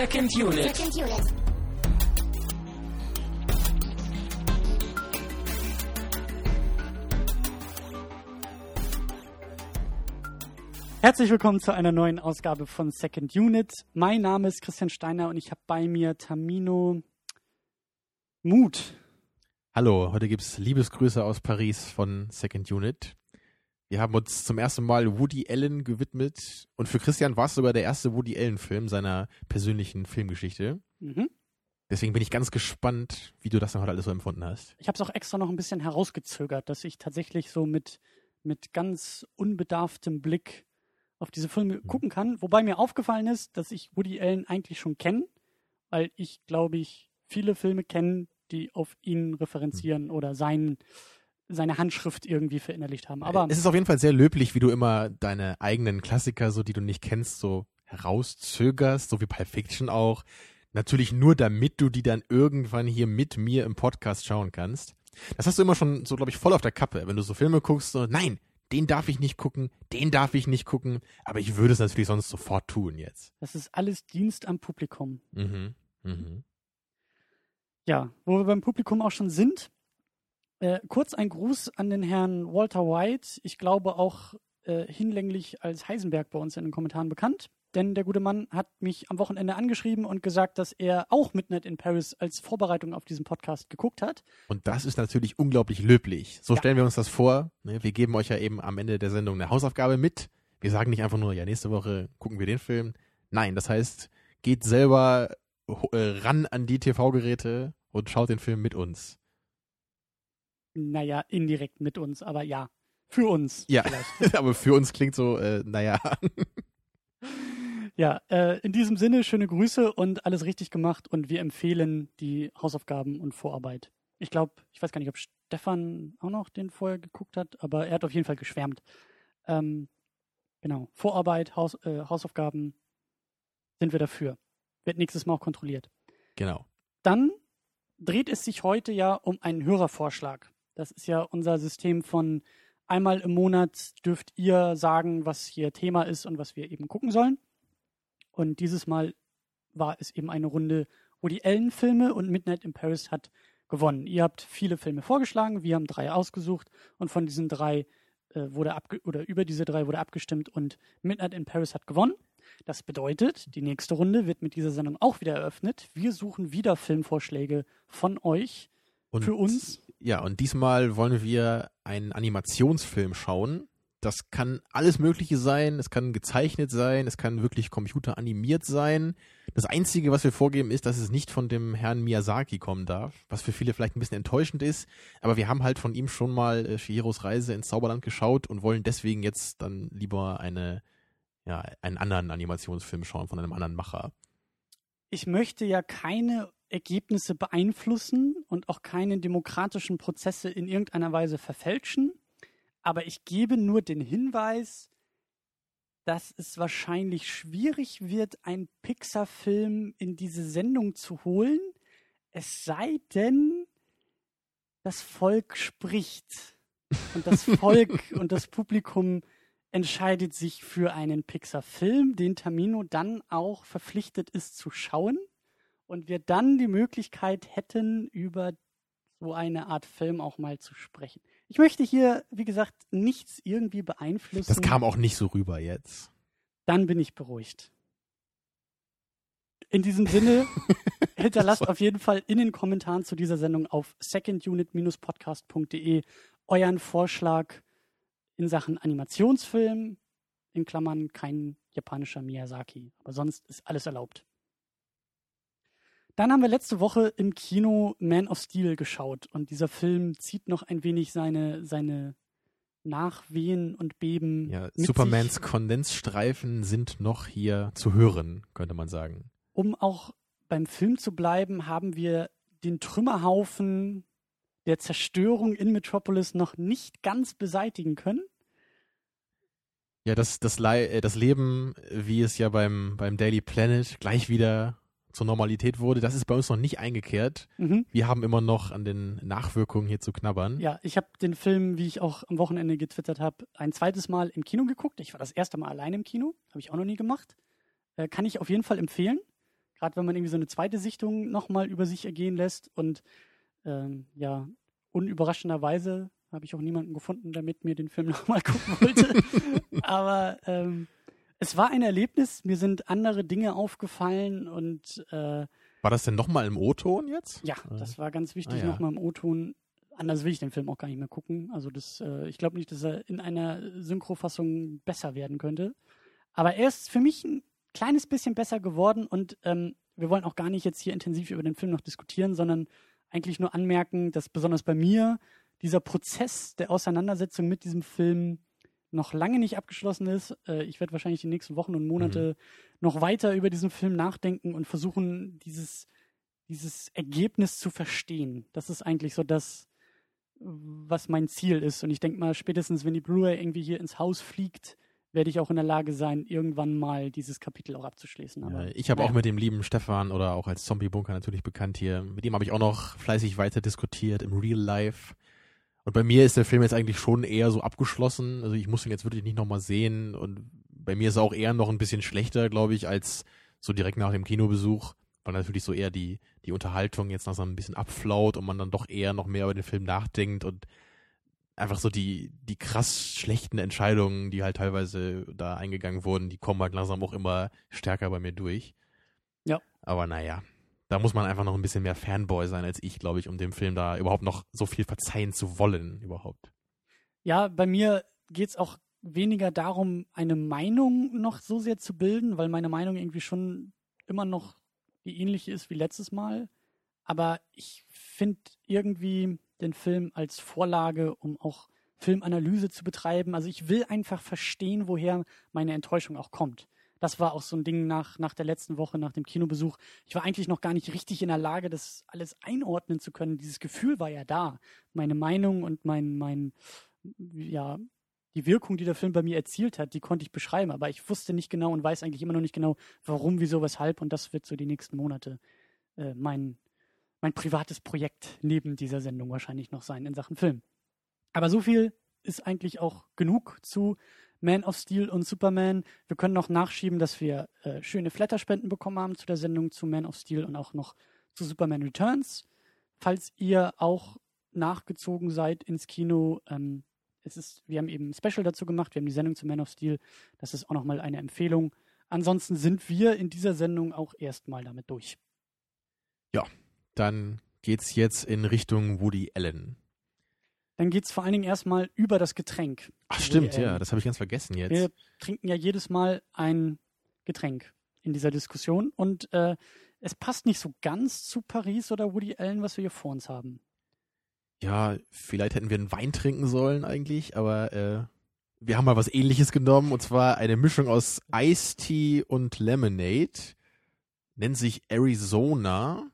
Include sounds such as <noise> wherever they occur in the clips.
Second Unit. Second Unit. Herzlich willkommen zu einer neuen Ausgabe von Second Unit. Mein Name ist Christian Steiner und ich habe bei mir Tamino Mut. Hallo, heute gibt's Liebesgrüße aus Paris von Second Unit. Wir haben uns zum ersten Mal Woody Allen gewidmet und für Christian war es sogar der erste Woody Allen-Film seiner persönlichen Filmgeschichte. Mhm. Deswegen bin ich ganz gespannt, wie du das dann heute alles so empfunden hast. Ich habe es auch extra noch ein bisschen herausgezögert, dass ich tatsächlich so mit, mit ganz unbedarftem Blick auf diese Filme gucken kann. Wobei mir aufgefallen ist, dass ich Woody Allen eigentlich schon kenne, weil ich, glaube ich, viele Filme kenne, die auf ihn referenzieren oder sein, seine Handschrift irgendwie verinnerlicht haben. Aber es ist auf jeden Fall sehr löblich, wie du immer deine eigenen Klassiker, so die du nicht kennst, so herauszögerst, so wie Pulp Fiction auch. Natürlich nur, damit du die dann irgendwann hier mit mir im Podcast schauen kannst. Das hast du immer schon so, glaube ich, voll auf der Kappe. Wenn du so Filme guckst, so, nein, den darf ich nicht gucken, den darf ich nicht gucken, aber ich würde es natürlich sonst sofort tun jetzt. das ist alles Dienst am Publikum. Mhm. Mhm. Ja, wo wir beim Publikum auch schon sind. Äh, kurz ein Gruß an den Herrn Walter White. Ich glaube auch äh, hinlänglich als Heisenberg bei uns in den Kommentaren bekannt. Denn der gute Mann hat mich am Wochenende angeschrieben und gesagt, dass er auch Midnight in Paris als Vorbereitung auf diesen Podcast geguckt hat. Und das ist natürlich unglaublich löblich. So Ja. stellen wir uns das vor. Ne? Wir geben euch ja eben am Ende der Sendung eine Hausaufgabe mit. Wir sagen nicht einfach nur, ja, nächste Woche gucken wir den Film. Nein, das heißt, geht selber äh, ran an die TV-Geräte und schaut den Film mit uns. Naja, indirekt mit uns, aber ja, für uns. Ja. Vielleicht. <laughs> Aber für uns klingt so, äh, naja. Ja, äh, in diesem Sinne schöne Grüße und alles richtig gemacht und wir empfehlen die Hausaufgaben und Vorarbeit. Ich glaube, ich weiß gar nicht, ob Stefan auch noch den vorher geguckt hat, aber er hat auf jeden Fall geschwärmt. Ähm, genau, Vorarbeit, Haus, äh, Hausaufgaben sind wir dafür. Wird nächstes Mal auch kontrolliert. Genau. Dann dreht es sich heute ja um einen Hörervorschlag. Das ist ja unser System von einmal im Monat dürft ihr sagen, was hier Thema ist und was wir eben gucken sollen. Und dieses Mal war es eben eine Runde Woody Allen Filme und Midnight in Paris hat gewonnen. Ihr habt viele Filme vorgeschlagen, wir haben drei ausgesucht und von diesen drei äh, wurde abge oder über diese drei wurde abgestimmt und Midnight in Paris hat gewonnen. Das bedeutet, die nächste Runde wird mit dieser Sendung auch wieder eröffnet. Wir suchen wieder Filmvorschläge von euch Und, für uns. Ja, und diesmal wollen wir einen Animationsfilm schauen. Das kann alles Mögliche sein. Es kann gezeichnet sein. Es kann wirklich computeranimiert sein. Das Einzige, was wir vorgeben, ist, dass es nicht von dem Herrn Miyazaki kommen darf, was für viele vielleicht ein bisschen enttäuschend ist. Aber wir haben halt von ihm schon mal äh, Shihiros Reise ins Zauberland geschaut und wollen deswegen jetzt dann lieber eine, ja, einen anderen Animationsfilm schauen von einem anderen Macher. Ich möchte ja keine Ergebnisse beeinflussen und auch keine demokratischen Prozesse in irgendeiner Weise verfälschen. Aber ich gebe nur den Hinweis, dass es wahrscheinlich schwierig wird, einen Pixar-Film in diese Sendung zu holen, es sei denn, das Volk spricht und das <laughs> Volk und das Publikum entscheidet sich für einen Pixar-Film, den Tamino dann auch verpflichtet ist zu schauen und wir dann die Möglichkeit hätten, über so eine Art Film auch mal zu sprechen. Ich möchte hier, wie gesagt, nichts irgendwie beeinflussen. Das kam auch nicht so rüber jetzt. Dann bin ich beruhigt. In diesem Sinne, <laughs> hinterlasst auf jeden Fall in den Kommentaren zu dieser Sendung auf secondunit-podcast.de euren Vorschlag in Sachen Animationsfilm, in Klammern kein japanischer Miyazaki, aber sonst ist alles erlaubt. Dann haben wir letzte Woche im Kino Man of Steel geschaut und dieser Film zieht noch ein wenig seine, seine Nachwehen und Beben. Ja, Supermans sich, Kondensstreifen sind noch hier zu hören, könnte man sagen. um auch beim Film zu bleiben, haben wir den Trümmerhaufen der Zerstörung in Metropolis noch nicht ganz beseitigen können. Ja, das, das, Le äh, das Leben, wie es ja beim, beim Daily Planet gleich wieder zur Normalität wurde, das ist bei uns noch nicht eingekehrt. Mhm. Wir haben immer noch an den Nachwirkungen hier zu knabbern. Ja, ich habe den Film, wie ich auch am Wochenende getwittert habe, ein zweites Mal im Kino geguckt. Ich war das erste Mal allein im Kino, habe ich auch noch nie gemacht. Äh, kann ich auf jeden Fall empfehlen. Gerade wenn man irgendwie so eine zweite Sichtung nochmal über sich ergehen lässt und ähm, ja, unüberraschenderweise habe ich auch niemanden gefunden, der mit mir den Film <laughs> nochmal gucken wollte. <laughs> Aber ähm, es war ein Erlebnis. Mir sind andere Dinge aufgefallen und äh, War das denn nochmal im O-Ton jetzt? ja, das war ganz wichtig, Ah, ja. nochmal im O-Ton. Anders will ich den Film auch gar nicht mehr gucken. Also das, äh, ich glaube nicht, dass er in einer Synchrofassung besser werden könnte. Aber er ist für mich ein kleines bisschen besser geworden und ähm, wir wollen auch gar nicht jetzt hier intensiv über den Film noch diskutieren, sondern eigentlich nur anmerken, dass besonders bei mir dieser Prozess der Auseinandersetzung mit diesem Film noch lange nicht abgeschlossen ist. Äh, ich werde wahrscheinlich die nächsten Wochen und Monate noch weiter über diesen Film nachdenken und versuchen, dieses, dieses Ergebnis zu verstehen. Das ist eigentlich so das, was mein Ziel ist. Und ich denke mal, spätestens wenn die Blu-ray irgendwie hier ins Haus fliegt, werde ich auch in der Lage sein, irgendwann mal dieses Kapitel auch abzuschließen. Aber Ja, ich habe auch naja. mit dem lieben Stefan oder auch als Zombie-Bunker natürlich bekannt hier. Mit ihm habe ich auch noch fleißig weiter diskutiert im Real Life. Und bei mir ist der Film jetzt eigentlich schon eher so abgeschlossen. Also ich muss ihn jetzt wirklich nicht nochmal sehen. Und bei mir ist er auch eher noch ein bisschen schlechter, glaube ich, als so direkt nach dem Kinobesuch. Weil natürlich so eher die, die Unterhaltung jetzt so ein bisschen abflaut und man dann doch eher noch mehr über den Film nachdenkt und einfach so die, die krass schlechten Entscheidungen, die halt teilweise da eingegangen wurden, die kommen halt langsam auch immer stärker bei mir durch. Ja. Aber naja, da muss man einfach noch ein bisschen mehr Fanboy sein als ich, glaube ich, um dem Film da überhaupt noch so viel verzeihen zu wollen, überhaupt. Ja, bei mir geht es auch weniger darum, eine Meinung noch so sehr zu bilden, weil meine Meinung irgendwie schon immer noch die ähnliche ist wie letztes Mal. Aber ich finde irgendwie den Film als Vorlage, um auch Filmanalyse zu betreiben. Also ich will einfach verstehen, woher meine Enttäuschung auch kommt. Das war auch so ein Ding nach, nach der letzten Woche, nach dem Kinobesuch. Ich war eigentlich noch gar nicht richtig in der Lage, das alles einordnen zu können. Dieses Gefühl war ja da. Meine Meinung und mein, mein, ja, die Wirkung, die der Film bei mir erzielt hat, die konnte ich beschreiben. Aber ich wusste nicht genau und weiß eigentlich immer noch nicht genau, warum, wieso, weshalb. Und das wird so die nächsten Monate äh, mein, mein privates Projekt neben dieser Sendung wahrscheinlich noch sein in Sachen Film. Aber so viel ist eigentlich auch genug zu Man of Steel und Superman. Wir können noch nachschieben, dass wir äh, schöne Flatterspenden bekommen haben zu der Sendung zu Man of Steel und auch noch zu Superman Returns. Falls ihr auch nachgezogen seid ins Kino, ähm, es ist, wir haben eben ein Special dazu gemacht, wir haben die Sendung zu Man of Steel. Das ist auch nochmal eine Empfehlung. Ansonsten sind wir in dieser Sendung auch erstmal damit durch. Dann geht's jetzt in Richtung Woody Allen. Dann geht es vor allen Dingen erstmal über das Getränk. Ach Woody stimmt, ja, das habe ich ganz vergessen jetzt. Wir trinken ja jedes Mal ein Getränk in dieser Diskussion und äh, es passt nicht so ganz zu Paris oder Woody Allen, was wir hier vor uns haben. Ja, vielleicht hätten wir einen Wein trinken sollen eigentlich, aber äh, wir haben mal was ähnliches genommen und zwar eine Mischung aus Iced Tea und Lemonade. Nennt sich Arizona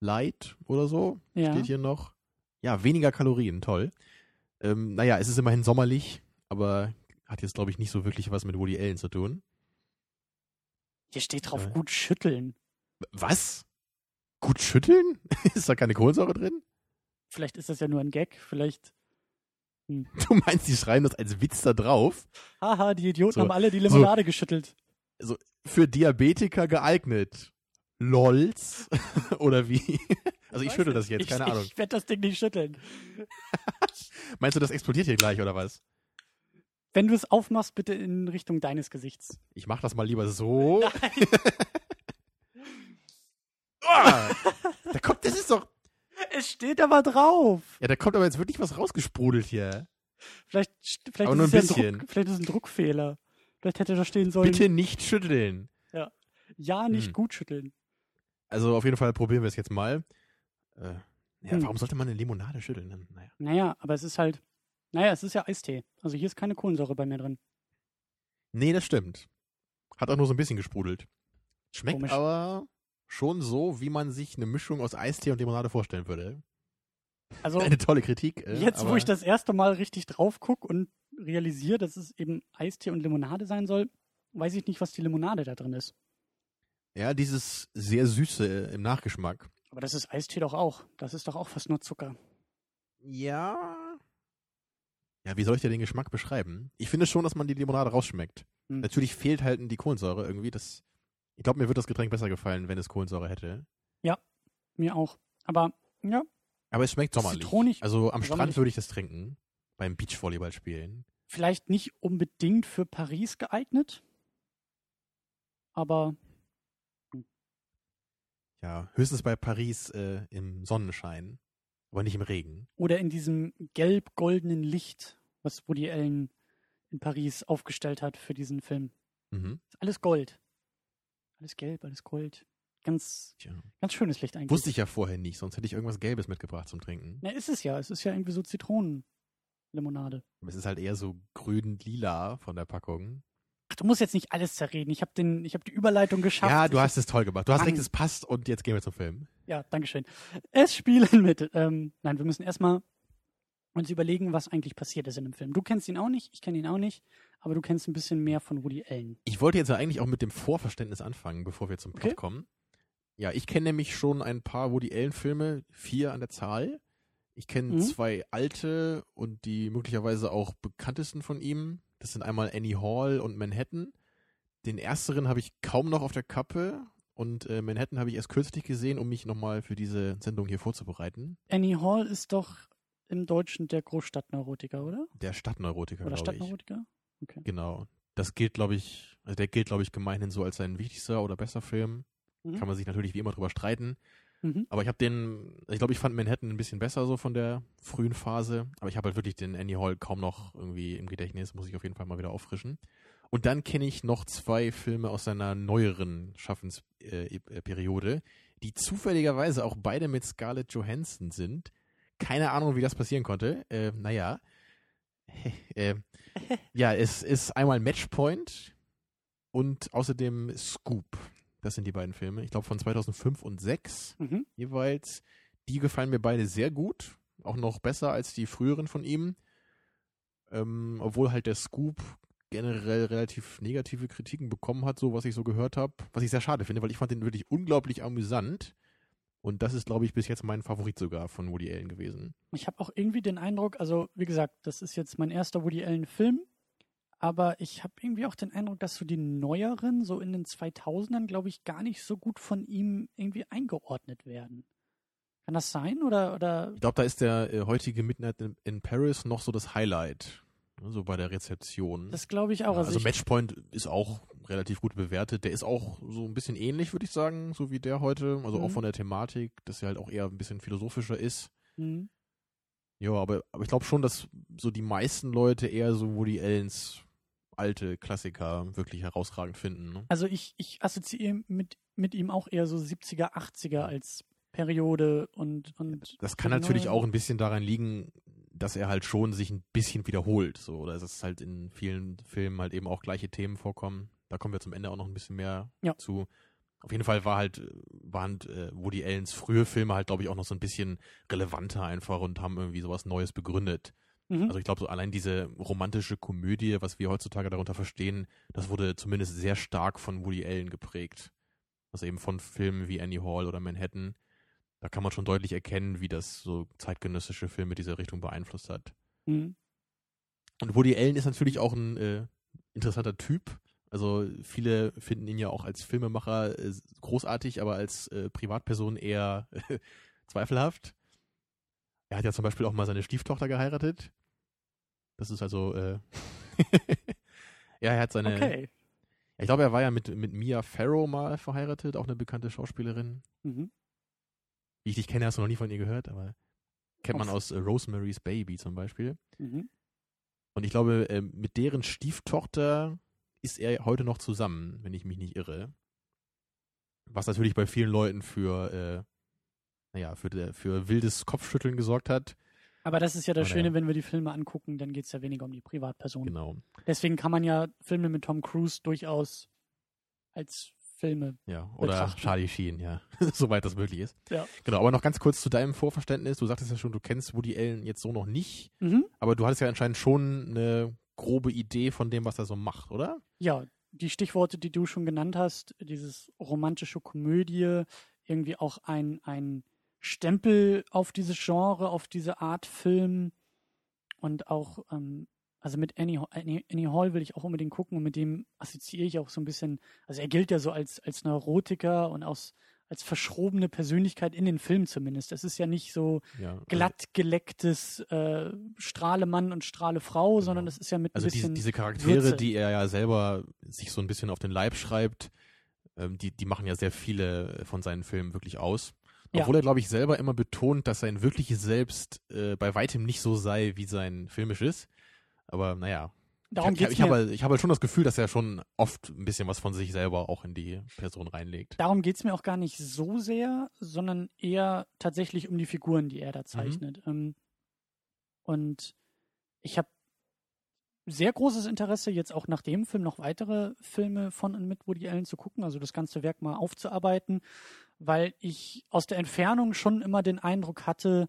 Light oder so. Ja. Steht hier noch. Ja, weniger Kalorien, toll. Ähm, naja, es ist immerhin sommerlich, aber hat jetzt, glaube ich, nicht so wirklich was mit Woody Allen zu tun. Hier steht drauf, Ja. gut schütteln. Was? Gut schütteln? <laughs> ist da keine Kohlensäure drin? Vielleicht ist das ja nur ein Gag, vielleicht. <laughs> Du meinst, die schreiben das als Witz da drauf? Haha, die Idioten So, haben alle die Limonade geschüttelt. für Diabetiker geeignet. LOLs? <laughs> Oder wie? Also ich schüttel das jetzt, ich, keine Ahnung. Ich werde das Ding nicht schütteln. <laughs> Meinst du, das explodiert hier gleich oder was? Wenn du es aufmachst, bitte in Richtung deines Gesichts. Ich mach das mal lieber so. <laughs> Ah, da kommt, das ist doch. Es steht aber drauf. Ja, da kommt aber jetzt wirklich was rausgesprudelt hier. Vielleicht, vielleicht, ist, nur es ein ja. Druck, vielleicht ist es ein Druckfehler. Vielleicht hätte da stehen sollen, Bitte nicht schütteln. ja, nicht Hm. gut schütteln. Also auf jeden Fall probieren wir es jetzt mal. Äh, ja, Hm. warum sollte man eine Limonade schütteln? Naja. Naja, aber es ist halt, naja, es ist ja Eistee. Also hier ist keine Kohlensäure bei mir drin. Nee, das stimmt. Hat auch nur so ein bisschen gesprudelt. Schmeckt Komisch. aber schon so, wie man sich eine Mischung aus Eistee und Limonade vorstellen würde. Also <laughs> Eine tolle Kritik. äh, jetzt, wo ich das erste Mal richtig drauf gucke und realisiere, dass es eben Eistee und Limonade sein soll, weiß ich nicht, was die Limonade da drin ist. Ja, dieses sehr süße im Nachgeschmack. Aber das ist Eistee doch auch. Das ist doch auch fast nur Zucker. Ja. Ja, wie soll ich dir den Geschmack beschreiben? Ich finde schon, dass man die Limonade rausschmeckt. Hm. Natürlich fehlt halt die Kohlensäure irgendwie. Das Ich glaube, mir wird das Getränk besser gefallen, wenn es Kohlensäure hätte. Mir auch. Aber ja, Aber es schmeckt sommerlich. Zitronig- Also am Strand würde ich das trinken. Beim Beachvolleyball spielen. vielleicht nicht unbedingt für Paris geeignet. Aber Ja, höchstens bei Paris äh, im Sonnenschein, aber nicht im Regen. oder in diesem gelb-goldenen Licht, was Woody Allen in Paris aufgestellt hat für diesen Film. Mhm. Alles Gold. Alles gelb, alles Gold. Ganz, Tja. ganz schönes Licht eigentlich. Wusste ich ja vorher nicht, sonst hätte ich irgendwas Gelbes mitgebracht zum Trinken. Na, ist es ja. Es ist ja irgendwie so Zitronenlimonade. Aber es ist halt eher so grün-lila von der Packung. Du musst jetzt nicht alles zerreden. Ich habe den, ich habe die Überleitung geschafft. Ja, du hast es toll gemacht. Du hast recht, es passt und jetzt gehen wir zum Film. Ja, Dankeschön. Es spielen mit. Ähm, nein, wir müssen erstmal uns überlegen, was eigentlich passiert ist in dem Film. Du kennst ihn auch nicht, ich kenne ihn auch nicht, aber du kennst ein bisschen mehr von Woody Allen. Ich wollte jetzt ja eigentlich auch mit dem Vorverständnis anfangen, bevor wir zum Plot Okay. kommen. Ja, ich kenne nämlich schon ein paar Woody Allen-Filme, vier an der Zahl. Ich kenne Mhm. zwei alte und die möglicherweise auch bekanntesten von ihm. Das sind einmal Annie Hall und Manhattan. Den ersteren habe ich kaum noch auf der Kappe und äh, Manhattan habe ich erst kürzlich gesehen, um mich nochmal für diese Sendung hier vorzubereiten. Annie Hall ist doch im Deutschen der Großstadtneurotiker, oder? Der Stadtneurotiker, Oder glaube ich. Stadtneurotiker? Okay. Genau. Das gilt, glaube ich, also der gilt, glaube ich, gemeinhin so als sein wichtigster oder bester Film. Mhm. Kann man sich natürlich wie immer drüber streiten. Mhm. Aber ich habe den, ich glaube, ich fand Manhattan ein bisschen besser so von der frühen Phase. Aber ich habe halt wirklich den Annie Hall kaum noch irgendwie im Gedächtnis, muss ich auf jeden Fall mal wieder auffrischen. Und dann kenne ich noch zwei Filme aus seiner neueren Schaffensperiode, die zufälligerweise auch beide mit Scarlett Johansson sind. Keine Ahnung, wie das passieren konnte. Äh, naja. äh, ja, es ist einmal Matchpoint und außerdem Scoop. Das sind die beiden Filme. Ich glaube von 2005 und 2006 Mhm. jeweils. Die gefallen mir beide sehr gut. Auch noch besser als die früheren von ihm. Ähm, obwohl halt der Scoop generell relativ negative Kritiken bekommen hat, so was ich so gehört habe. Was ich sehr schade finde, weil ich fand den wirklich unglaublich amüsant. Und das ist, glaube ich, bis jetzt mein Favorit sogar von Woody Allen gewesen. Ich habe auch irgendwie den Eindruck, also wie gesagt, das ist jetzt mein erster Woody Allen Film, aber ich habe irgendwie auch den Eindruck, dass so die neueren, so in den 2000ern, glaube ich, gar nicht so gut von ihm irgendwie eingeordnet werden. Kann das sein oder oder Ich glaube, da ist der äh, heutige Midnight in, in Paris noch so das Highlight. ne, So bei der Rezeption. das glaube ich auch. Ja, also ich, Matchpoint ist auch relativ gut bewertet. Der ist auch so ein bisschen ähnlich, würde ich sagen, so wie der heute. Also auch Mhm. von der Thematik, dass er halt auch eher ein bisschen philosophischer ist. Hm. Ja, aber, aber ich glaube schon, dass so die meisten Leute eher so Woody Allens alte Klassiker wirklich herausragend finden. Ne? Also ich, ich assoziiere mit, mit ihm auch eher so 70er, 80er als Periode und, und Das kann natürlich neue- auch ein bisschen daran liegen, dass er halt schon sich ein bisschen wiederholt. So, oder dass es halt in vielen Filmen halt eben auch gleiche Themen vorkommen. Da kommen wir zum Ende auch noch ein bisschen mehr Ja. zu. Auf jeden Fall war halt, waren äh, Woody Allens frühe Filme halt, glaube ich, auch noch so ein bisschen relevanter einfach und haben irgendwie sowas Neues begründet. Mhm. Also ich glaube, so allein diese romantische Komödie, was wir heutzutage darunter verstehen, das wurde zumindest sehr stark von Woody Allen geprägt. Also eben von Filmen wie Annie Hall oder Manhattan. Da kann man schon deutlich erkennen, wie das so zeitgenössische Filme dieser Richtung beeinflusst hat. Mhm. Und Woody Allen ist natürlich auch ein äh, interessanter Typ. Also viele finden ihn ja auch als Filmemacher äh, großartig, aber als äh, Privatperson eher <laughs> zweifelhaft. Er hat ja zum Beispiel auch mal seine Stieftochter geheiratet. Das ist also, äh <laughs> ja, er hat seine, Okay. ich glaube, er war ja mit, mit Mia Farrow mal verheiratet, auch eine bekannte Schauspielerin. Mhm. Wie ich dich kenne, hast du noch nie von ihr gehört, aber kennt man aus äh, Rosemary's Baby zum Beispiel. Mhm. Und ich glaube, ähm, mit deren Stieftochter ist er heute noch zusammen, wenn ich mich nicht irre. Was natürlich bei vielen Leuten für, äh, naja, für, für wildes Kopfschütteln gesorgt hat. Aber das ist ja das Aber Schöne, wenn wir die Filme angucken, dann geht es ja weniger um die Privatperson. Genau. Deswegen kann man ja Filme mit Tom Cruise durchaus als Filme. Ja. Oder Betrachten. Charlie Sheen, ja. <laughs> Soweit das möglich ist. Ja. Genau, aber noch ganz kurz zu deinem Vorverständnis. Du sagtest ja schon, du kennst Woody Allen jetzt so noch nicht, Mhm. aber du hattest ja anscheinend schon eine grobe Idee von dem, was er so macht, oder? Ja, die Stichworte, die du schon genannt hast, dieses romantische Komödie, irgendwie auch ein, ein Stempel auf dieses Genre, auf diese Art Film und auch, ähm, also mit Annie, Annie, Annie Hall will ich auch unbedingt gucken und mit dem assoziiere ich auch so ein bisschen, also er gilt ja so als, als Neurotiker und aus, als verschrobene Persönlichkeit in den Filmen zumindest. Es ist ja nicht so Ja, also- glatt gelecktes äh, Strahle Mann und Strahle Frau, sondern es ist ja mit Also ein diese, bisschen diese Charaktere, Würze. die er ja selber sich so ein bisschen auf den Leib schreibt, ähm, die, die machen ja sehr viele von seinen Filmen wirklich aus. Ja. Obwohl er, glaube ich, selber immer betont, dass sein wirkliches Selbst äh, bei weitem nicht so sei, wie sein filmisches. Aber naja, darum ich, geht's ich, mir. habe halt, ich habe halt schon das Gefühl, dass er schon oft ein bisschen was von sich selber auch in die Person reinlegt. Darum geht's mir auch gar nicht so sehr, sondern eher tatsächlich um die Figuren, die er Mhm. da zeichnet. Ähm, und ich habe sehr großes Interesse, jetzt auch nach dem Film noch weitere Filme von und mit Woody Allen zu gucken, also das ganze Werk mal aufzuarbeiten, weil ich aus der Entfernung schon immer den Eindruck hatte,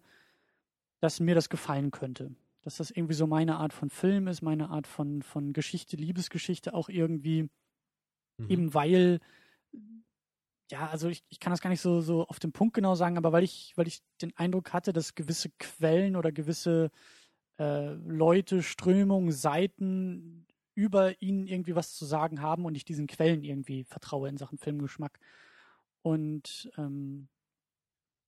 dass mir das gefallen könnte. Dass das irgendwie so meine Art von Film ist, meine Art von, von Geschichte, Liebesgeschichte auch irgendwie Mhm. eben weil, ja, also ich, ich kann das gar nicht so, so auf den Punkt genau sagen, aber weil ich, weil ich den Eindruck hatte, dass gewisse Quellen oder gewisse äh, Leute, Strömungen, Seiten über ihn irgendwie was zu sagen haben und ich diesen Quellen irgendwie vertraue in Sachen Filmgeschmack. Und ähm,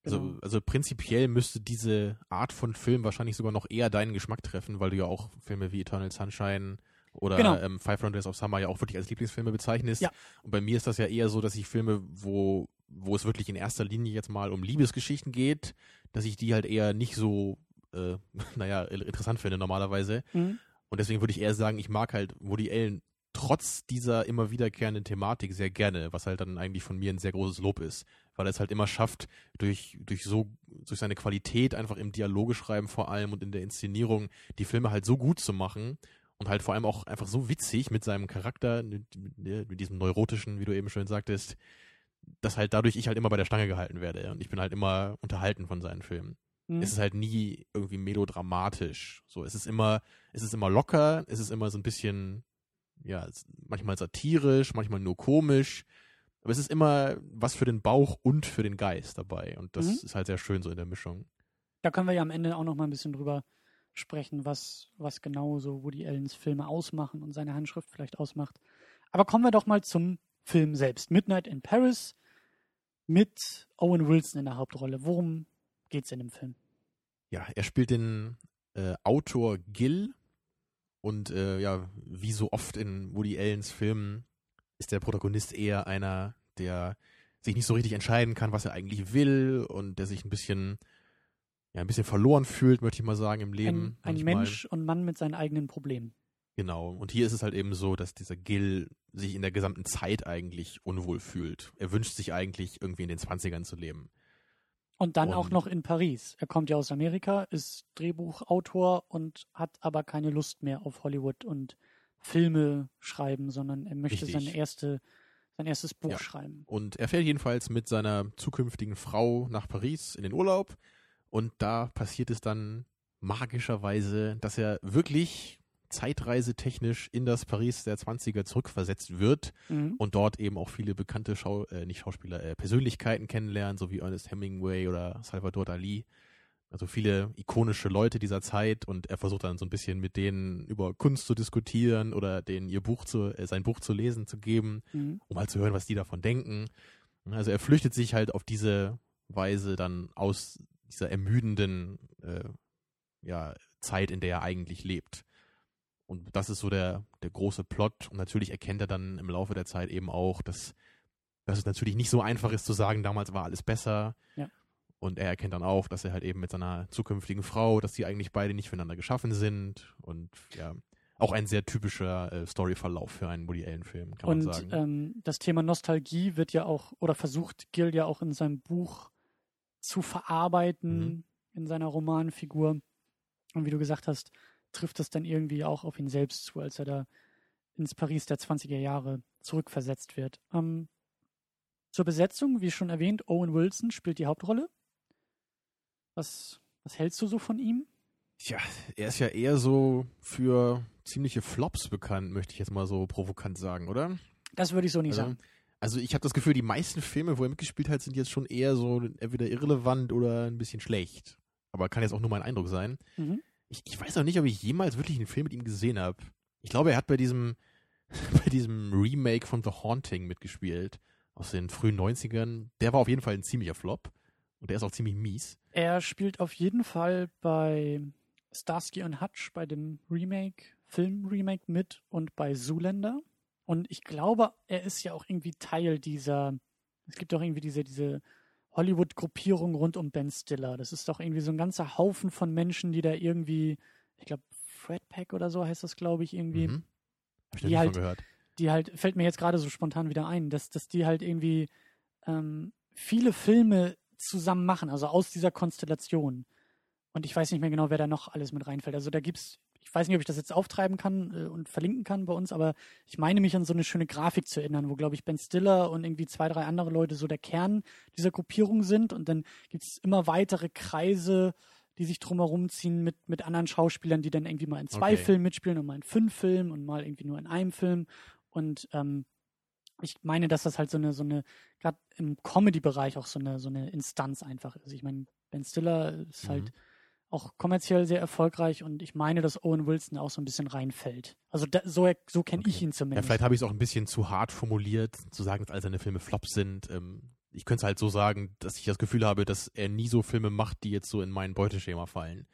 genau. Also, also prinzipiell müsste diese Art von Film wahrscheinlich sogar noch eher deinen Geschmack treffen, weil du ja auch Filme wie Eternal Sunshine oder Genau. ähm, Five Days of Summer ja auch wirklich als Lieblingsfilme bezeichnest. Ja. Und bei mir ist das ja eher so, dass ich Filme, wo, wo es wirklich in erster Linie jetzt mal um Liebesgeschichten geht, dass ich die halt eher nicht so, äh, <laughs> naja, interessant finde normalerweise. Mhm. Und deswegen würde ich eher sagen, ich mag halt Woody Allen trotz dieser immer wiederkehrenden Thematik sehr gerne, was halt dann eigentlich von mir ein sehr großes Lob ist, weil er es halt immer schafft, durch, durch so, durch seine Qualität einfach im Dialogeschreiben vor allem und in der Inszenierung die Filme halt so gut zu machen und halt vor allem auch einfach so witzig mit seinem Charakter, mit, mit, mit diesem neurotischen, wie du eben schön sagtest, dass halt dadurch ich halt immer bei der Stange gehalten werde und ich bin halt immer unterhalten von seinen Filmen Mhm. es ist halt nie irgendwie melodramatisch. So, es ist immer, es ist immer locker, es ist immer so ein bisschen, ja, manchmal satirisch, manchmal nur komisch. Aber es ist immer was für den Bauch und für den Geist dabei. Und das Mhm. ist halt sehr schön so in der Mischung. Da können wir ja am Ende auch noch mal ein bisschen drüber sprechen, was, was genau so Woody Allens Filme ausmachen und seine Handschrift vielleicht ausmacht. Aber kommen wir doch mal zum Film selbst. Midnight in Paris mit Owen Wilson in der Hauptrolle. Worum geht's in dem Film? Ja, er spielt den äh, Autor Gil und äh, ja, wie so oft in Woody Allens Filmen ist der Protagonist eher einer, der sich nicht so richtig entscheiden kann, was er eigentlich will und der sich ein bisschen ja, ein bisschen verloren fühlt, möchte ich mal sagen, im Leben. Ein, ein. Mensch und Mann mit seinen eigenen Problemen. Genau. Und hier ist es halt eben so, dass dieser Gil sich in der gesamten Zeit eigentlich unwohl fühlt. Er wünscht sich eigentlich irgendwie in den 20ern zu leben. Und dann auch Und- noch in Paris. Er kommt ja aus Amerika, ist Drehbuchautor und hat aber keine Lust mehr auf Hollywood und Filme schreiben, sondern er möchte Richtig. seine erste, sein erstes Buch Ja. schreiben. Und er fährt jedenfalls mit seiner zukünftigen Frau nach Paris in den Urlaub. Und da passiert es dann magischerweise, dass er wirklich zeitreisetechnisch in das Paris der 20er zurückversetzt wird Mhm. und dort eben auch viele bekannte Schau äh, nicht Schauspieler, äh, Persönlichkeiten kennenlernen, so wie Ernest Hemingway oder Salvador Dali. Also viele ikonische Leute dieser Zeit und er versucht dann so ein bisschen mit denen über Kunst zu diskutieren oder denen ihr Buch zu, äh, sein Buch zu lesen zu geben Mhm. um halt zu hören, was die davon denken. Also er flüchtet sich halt auf diese Weise dann aus dieser ermüdenden äh, ja, Zeit, in der er eigentlich lebt. Und das ist so der, der große Plot. Und natürlich erkennt er dann im Laufe der Zeit eben auch, dass, dass es natürlich nicht so einfach ist zu sagen, damals war alles besser. Ja. Und er erkennt dann auch, dass er halt eben mit seiner zukünftigen Frau, dass die eigentlich beide nicht füreinander geschaffen sind. Und ja, auch ein sehr typischer äh, Storyverlauf für einen Woody Allen-Film, kann Und man sagen. ähm, das Thema Nostalgie wird ja auch, oder versucht Gil ja auch in seinem Buch zu verarbeiten, Mhm. in seiner Romanfigur. Und wie du gesagt hast, trifft es dann irgendwie auch auf ihn selbst zu, als er da ins Paris der 20er Jahre zurückversetzt wird. Ähm, zur Besetzung, wie schon erwähnt, Owen Wilson spielt die Hauptrolle. Was, was hältst du so von ihm? Tja, er ist ja eher so für ziemliche Flops bekannt, möchte ich jetzt mal so provokant sagen, oder? Das würde ich so nicht Also, sagen. also ich habe das Gefühl, die meisten Filme, wo er mitgespielt hat, sind jetzt schon eher so entweder irrelevant oder ein bisschen schlecht. Aber kann jetzt auch nur mein Eindruck sein. Mhm. Ich, ich weiß auch nicht, ob ich jemals wirklich einen Film mit ihm gesehen habe. Ich glaube, er hat bei diesem, <laughs> bei diesem Remake von The Haunting mitgespielt. Aus den frühen 90ern. Der war auf jeden Fall ein ziemlicher Flop. Und der ist auch ziemlich mies. Er spielt auf jeden Fall bei Starsky und Hutch, bei dem Remake, Film-Remake mit und bei Zoolander. Und ich glaube, er ist ja auch irgendwie Teil dieser, es gibt auch irgendwie diese, diese Hollywood-Gruppierung rund um Ben Stiller. Das ist doch irgendwie so ein ganzer Haufen von Menschen, die da irgendwie, ich glaube, Fred Pack oder so heißt das, glaube ich, irgendwie. Mhm. Hab ich Die halt- gehört. Die halt, fällt mir jetzt gerade so spontan wieder ein, dass, dass die halt irgendwie ähm, viele Filme zusammen machen, also aus dieser Konstellation. Und ich weiß nicht mehr genau, wer da noch alles mit reinfällt. Also da gibt's, ich weiß nicht, ob ich das jetzt auftreiben kann äh, und verlinken kann bei uns, aber ich meine mich an so eine schöne Grafik zu erinnern, wo, glaube ich, Ben Stiller und irgendwie zwei, drei andere Leute so der Kern dieser Gruppierung sind. Und dann gibt's immer weitere Kreise, die sich drumherum ziehen mit, mit anderen Schauspielern, die dann irgendwie mal in zwei Okay. Filmen mitspielen und mal in fünf Filmen und mal irgendwie nur in einem Film. Und ähm, ich meine, dass das halt so eine, so eine, gerade im Comedy-Bereich auch so eine, so eine Instanz einfach ist. Ich meine, Ben Stiller ist halt Mhm. Auch kommerziell sehr erfolgreich und ich meine, dass Owen Wilson auch so ein bisschen reinfällt. Also da, so, so kenne ich Okay. ihn Ja, zumindest. vielleicht habe ich es auch ein bisschen zu hart formuliert, zu sagen, dass all seine Filme Flops sind. Ähm, ich könnte es halt so sagen, dass ich das Gefühl habe, dass er nie so Filme macht, die jetzt so in mein Beuteschema fallen.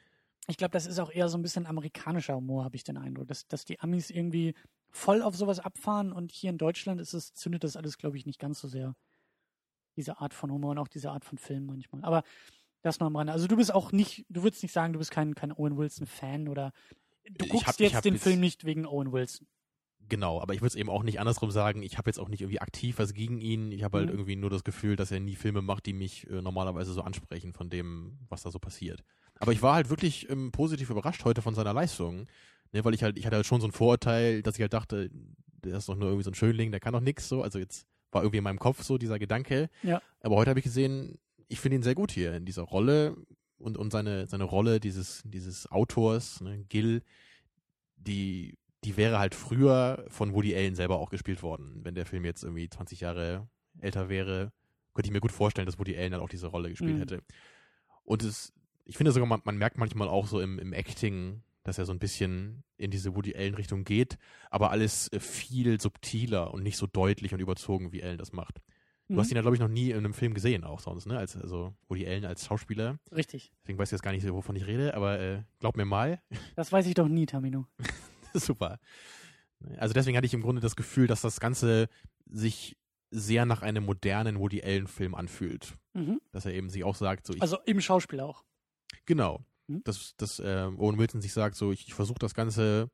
Ich glaube, das ist auch eher so ein bisschen amerikanischer Humor, habe ich den Eindruck, dass, dass die Amis irgendwie voll auf sowas abfahren und hier in Deutschland ist es, zündet das alles, glaube ich, nicht ganz so sehr. Diese Art von Humor und auch diese Art von Film manchmal. Aber das noch am Rande. Also du bist auch nicht, du würdest nicht sagen, du bist kein, kein Owen Wilson-Fan oder du guckst hab- jetzt den jetzt- Film nicht wegen Owen Wilson. Genau, aber ich würde es eben auch nicht andersrum sagen. Ich habe jetzt auch nicht irgendwie aktiv was gegen ihn. Ich habe halt Mhm. irgendwie nur das Gefühl, dass er nie Filme macht, die mich äh, normalerweise so ansprechen von dem, was da so passiert. Aber ich war halt wirklich ähm, positiv überrascht heute von seiner Leistung, ne, weil ich halt, ich hatte halt schon so ein Vorurteil, dass ich halt dachte, der ist doch nur irgendwie so ein Schönling, der kann doch nix so. Also jetzt war irgendwie in meinem Kopf so dieser Gedanke. Ja. Aber heute habe ich gesehen, ich finde ihn sehr gut hier in dieser Rolle und, und seine, seine Rolle dieses, dieses Autors, ne, Gil, die, die wäre halt früher von Woody Allen selber auch gespielt worden. Wenn der Film jetzt irgendwie 20 Jahre älter wäre, könnte ich mir gut vorstellen, dass Woody Allen dann auch diese Rolle gespielt Mhm. hätte. Und es, ich finde sogar, man, man merkt manchmal auch so im, im Acting, dass er so ein bisschen in diese Woody Allen-Richtung geht, aber alles äh, viel subtiler und nicht so deutlich und überzogen, wie Allen das macht. Du Mhm. hast ihn ja, glaube ich, noch nie in einem Film gesehen, auch sonst, ne? Als, also Woody Allen als Schauspieler. Richtig. Deswegen weiß ich jetzt gar nicht, wovon ich rede, aber äh, glaub mir mal, <laughs> Das weiß ich doch nie, Tamino. <laughs> super. Also deswegen hatte ich im Grunde das Gefühl, dass das Ganze sich sehr nach einem modernen Woody Allen-Film anfühlt. Mhm. Dass er eben sich auch sagt, so ich, Also im Schauspiel auch. genau, Mhm. dass, dass äh, Owen Wilson sich sagt, so ich, ich versuche das Ganze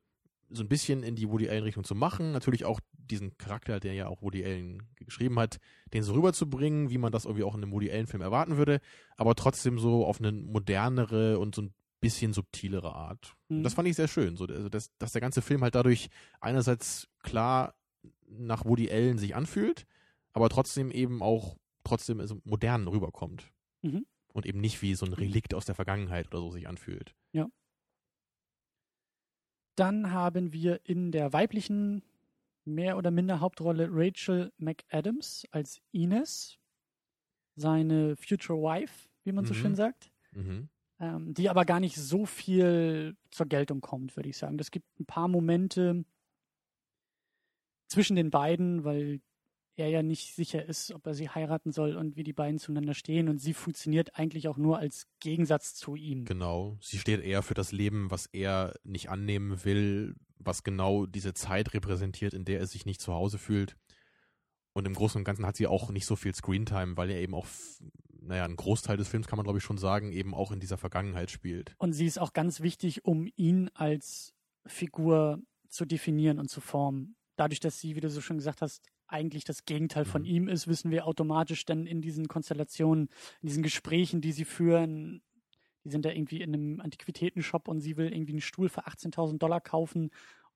so ein bisschen in die Woody Allen-Richtung zu machen. Natürlich auch diesen Charakter, der ja auch Woody Allen geschrieben hat, den so rüberzubringen, wie man das irgendwie auch in einem Woody Allen-Film erwarten würde, aber trotzdem so auf eine modernere und so ein bisschen subtilere Art. Mhm. Das fand ich sehr schön, so, also dass, dass der ganze Film halt dadurch einerseits klar nach Woody Allen sich anfühlt, aber trotzdem eben auch trotzdem so modern rüberkommt. Mhm. Und eben nicht wie so ein Relikt aus der Vergangenheit oder so sich anfühlt. Dann haben wir in der weiblichen mehr oder minder Hauptrolle Rachel McAdams als Ines, seine Future Wife, wie man so Mhm. schön sagt, Mhm. ähm, die aber gar nicht so viel zur Geltung kommt, würde ich sagen. Es gibt ein paar Momente zwischen den beiden, weil er ja nicht sicher ist, ob er sie heiraten soll und wie die beiden zueinander stehen und sie funktioniert eigentlich auch nur als Gegensatz zu ihm. Genau. Sie steht eher für das Leben, was er nicht annehmen will, was genau diese Zeit repräsentiert, in der er sich nicht zu Hause fühlt. Und im Großen und Ganzen hat sie auch nicht so viel Screentime, weil er eben auch, naja, ein Großteil des Films kann man glaube ich schon sagen, eben auch in dieser Vergangenheit spielt. Und sie ist auch ganz wichtig, um ihn als Figur zu definieren und zu formen. Dadurch, dass sie, wie du so schon gesagt hast, eigentlich das Gegenteil von Mhm. ihm ist, wissen wir automatisch dann in diesen Konstellationen, in diesen Gesprächen, die sie führen, die sind da irgendwie in einem Antiquitätenshop und sie will irgendwie einen Stuhl für 18.000 Dollar kaufen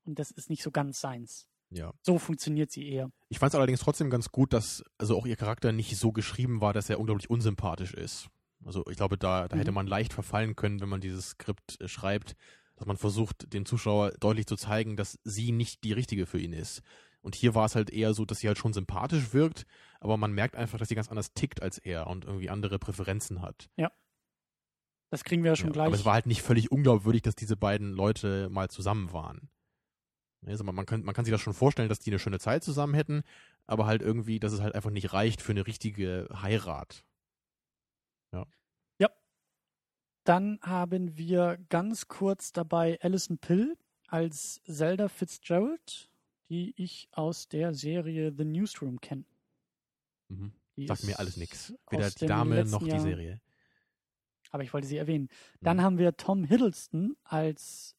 und das ist nicht so ganz seins. Ja. So funktioniert sie eher. Ich fand es allerdings trotzdem ganz gut, dass also auch ihr Charakter nicht so geschrieben war, dass er unglaublich unsympathisch ist. Also ich glaube, da, da Mhm. hätte man leicht verfallen können, wenn man dieses Skript äh, schreibt, dass man versucht, dem Zuschauer deutlich zu zeigen, dass sie nicht die richtige für ihn ist. Und hier war es halt eher so, dass sie halt schon sympathisch wirkt, aber man merkt einfach, dass sie ganz anders tickt als er und irgendwie andere Präferenzen hat. Ja. Das kriegen wir ja schon Ja, gleich. aber es war halt nicht völlig unglaubwürdig, dass diese beiden Leute mal zusammen waren. Also man, kann, man kann sich das schon vorstellen, dass die eine schöne Zeit zusammen hätten, aber halt irgendwie, dass es halt einfach nicht reicht für eine richtige Heirat. Dann haben wir ganz kurz dabei Alison Pill als Zelda Fitzgerald, die ich aus der Serie The Newsroom kenne. Mhm. Sagt mir alles nix. aus Weder die Dame noch die Jahr. Serie. Aber ich wollte sie erwähnen. Dann Mhm. haben wir Tom Hiddleston als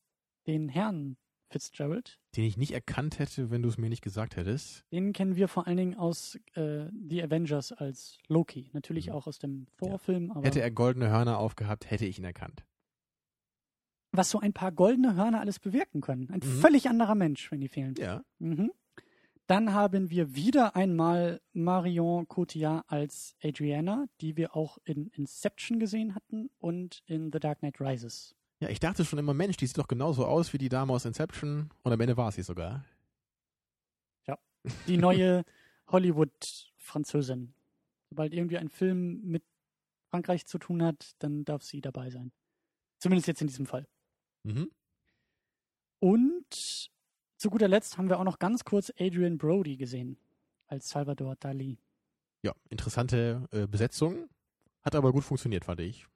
den Herrn Fitzgerald. Den ich nicht erkannt hätte, wenn du es mir nicht gesagt hättest. Den kennen wir vor allen Dingen aus äh, The Avengers als Loki. Natürlich Mhm. auch aus dem Thor-Film, aber Hätte er goldene Hörner aufgehabt, hätte ich ihn erkannt. Was so ein paar goldene Hörner alles bewirken können. Ein Mhm. völlig anderer Mensch, wenn die fehlen. Ja. Mhm. Dann haben wir wieder einmal Marion Cotillard als Adriana, die wir auch in Inception gesehen hatten und in The Dark Knight Rises. Ja, ich dachte schon immer, Mensch, die sieht doch genauso aus wie die Dame aus Inception. Und am Ende war sie sogar. Die neue <laughs> Hollywood-Französin. Sobald irgendwie ein Film mit Frankreich zu tun hat, dann darf sie dabei sein. Zumindest jetzt in diesem Fall. Mhm. Und zu guter Letzt haben wir auch noch ganz kurz Adrian Brody gesehen als Salvador Dali. Ja, interessante äh, Besetzung. Hat aber gut funktioniert, fand ich.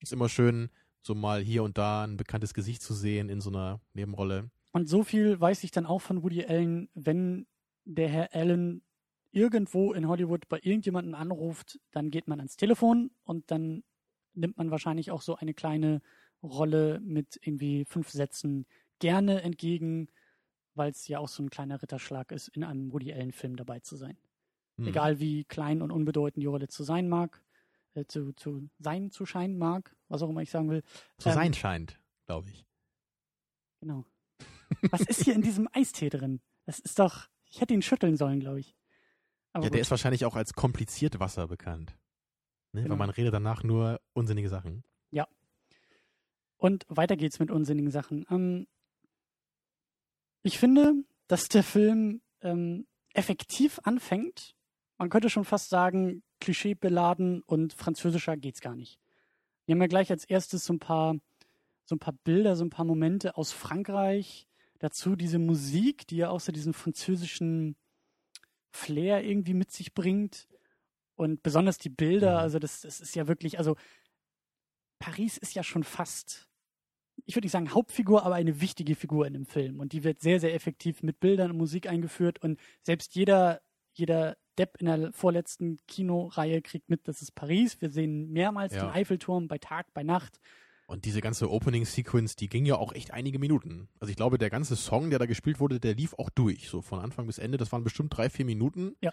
Ist immer schön, so mal hier und da ein bekanntes Gesicht zu sehen in so einer Nebenrolle. Und so viel weiß ich dann auch von Woody Allen, wenn der Herr Allen irgendwo in Hollywood bei irgendjemandem anruft, dann geht man ans Telefon und dann nimmt man wahrscheinlich auch so eine kleine Rolle mit irgendwie fünf Sätzen gerne entgegen, weil es ja auch so ein kleiner Ritterschlag ist, in einem Woody Allen-Film dabei zu sein. Hm. Egal wie klein und unbedeutend die Rolle zu sein mag, äh, zu, zu sein zu scheinen mag, was auch immer ich sagen will. Zu Ähm, sein scheint, glaube ich. Genau. <laughs> Was ist hier in diesem Eistee drin? Das ist doch, ich hätte ihn schütteln sollen, glaube ich. Aber Ja, der gut. ist wahrscheinlich auch als kompliziert Wasser bekannt. Ne? Genau. Weil man redet danach nur unsinnige Sachen. Und weiter geht's mit unsinnigen Sachen. Ähm, ich finde, dass der Film ähm, effektiv anfängt. Man könnte schon fast sagen, klischeebeladen und französischer geht's gar nicht. Wir haben ja gleich als erstes so ein paar, so ein paar Bilder, so ein paar Momente aus Frankreich. Dazu diese Musik, die ja auch so diesen französischen Flair irgendwie mit sich bringt. Und besonders die Bilder, Mhm. also das, das ist ja wirklich, also Paris ist ja schon fast, ich würde nicht sagen Hauptfigur, aber eine wichtige Figur in dem Film. Und die wird sehr, sehr effektiv mit Bildern und Musik eingeführt. Und selbst jeder, jeder Depp in der vorletzten Kinoreihe kriegt mit, das ist Paris. Wir sehen mehrmals Ja. den Eiffelturm bei Tag, bei Nacht. Und diese ganze Opening-Sequence, die ging ja auch echt einige Minuten. Also ich glaube, der ganze Song, der da gespielt wurde, der lief auch durch. So von Anfang bis Ende. Das waren bestimmt drei, vier Minuten. Ja.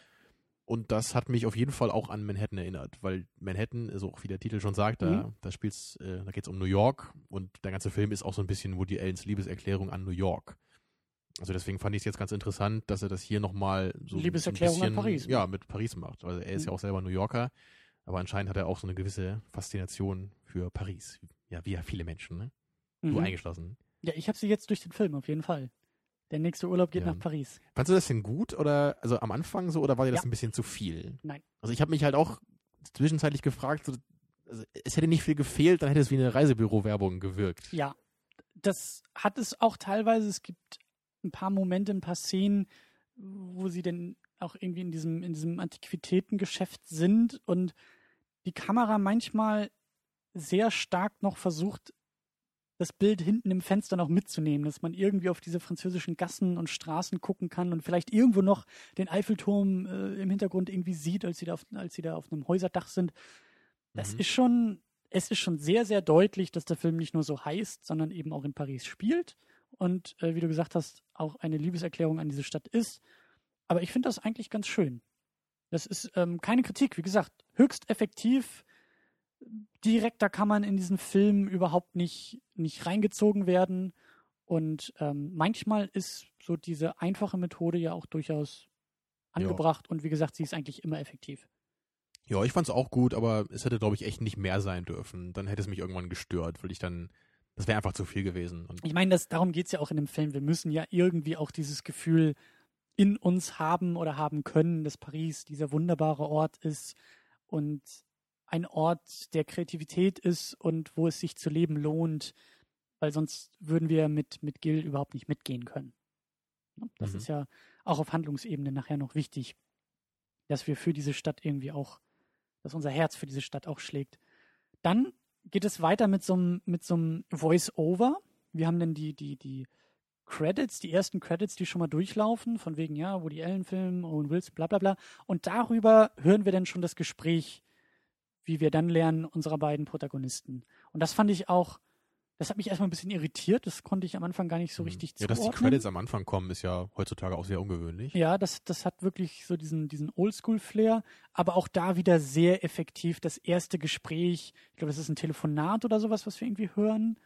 Und das hat mich auf jeden Fall auch an Manhattan erinnert, weil Manhattan, also auch wie der Titel schon sagt, da, Mhm. da spielt's, äh, da geht's um New York und der ganze Film ist auch so ein bisschen Woody Allens Liebeserklärung an New York. Also deswegen fand ich es jetzt ganz interessant, dass er das hier nochmal so Liebeserklärung so an ein bisschen, Paris. Ja, mit Paris macht. Also er ist ja Mhm. auch selber New Yorker, aber anscheinend hat er auch so eine gewisse Faszination für Paris. Ja, wie ja viele Menschen, ne? Du Mhm. eingeschlossen. Ja, ich habe sie jetzt durch den Film, auf jeden Fall. Der nächste Urlaub geht Ja. nach Paris. Fandst du das denn gut oder also am Anfang so oder war dir das Ja. ein bisschen zu viel? Nein. Also ich habe mich halt auch zwischenzeitlich gefragt, so, also es hätte nicht viel gefehlt, dann hätte es wie eine Reisebüro-Werbung gewirkt. Ja, das hat es auch teilweise. Es gibt ein paar Momente, ein paar Szenen, wo sie denn auch irgendwie in diesem, in diesem Antiquitätengeschäft sind und die Kamera manchmal sehr stark noch versucht, das Bild hinten im Fenster noch mitzunehmen, dass man irgendwie auf diese französischen Gassen und Straßen gucken kann und vielleicht irgendwo noch den Eiffelturm äh, im Hintergrund irgendwie sieht, als sie da auf, als sie da auf einem Häuserdach sind. Das Mhm. ist schon, es ist schon sehr, sehr deutlich, dass der Film nicht nur so heißt, sondern eben auch in Paris spielt und äh, wie du gesagt hast, auch eine Liebeserklärung an diese Stadt ist. Aber ich finde das eigentlich ganz schön. Das ist ähm, keine Kritik, wie gesagt, höchst effektiv. Direkter kann man in diesen Film überhaupt nicht, nicht reingezogen werden. Und ähm, manchmal ist so diese einfache Methode ja auch durchaus angebracht. Und wie gesagt, sie ist eigentlich immer effektiv. Ja, ich fand's auch gut, aber es hätte, glaube ich, echt nicht mehr sein dürfen. Dann hätte es mich irgendwann gestört, weil ich dann, das wäre einfach zu viel gewesen. Und Ich meine, darum geht's ja auch in dem Film. Wir müssen ja irgendwie auch dieses Gefühl in uns haben oder haben können, dass Paris dieser wunderbare Ort ist. Und ein Ort der Kreativität ist und wo es sich zu leben lohnt, weil sonst würden wir mit, mit Gil überhaupt nicht mitgehen können. Das mhm. ist ja auch auf Handlungsebene nachher noch wichtig, dass wir für diese Stadt irgendwie auch, dass unser Herz für diese Stadt auch schlägt. Dann geht es weiter mit so einem, mit so einem Voice-Over. Wir haben dann die, die, die Credits, die ersten Credits, die schon mal durchlaufen, von wegen, ja, wo die Ellen-Film, Owen Wilson, bla bla bla. Und darüber hören wir dann schon das Gespräch, wie wir dann lernen, unserer beiden Protagonisten. Und das fand ich auch das hat mich erstmal ein bisschen irritiert. Das konnte ich am Anfang gar nicht so mhm. richtig Ja, dass die Credits am Anfang kommen, ist ja heutzutage auch sehr ungewöhnlich. Ja, das, das hat wirklich so diesen, diesen Oldschool-Flair, aber auch da wieder sehr effektiv. Das erste Gespräch, ich glaube, das ist ein Telefonat oder sowas, was wir irgendwie hören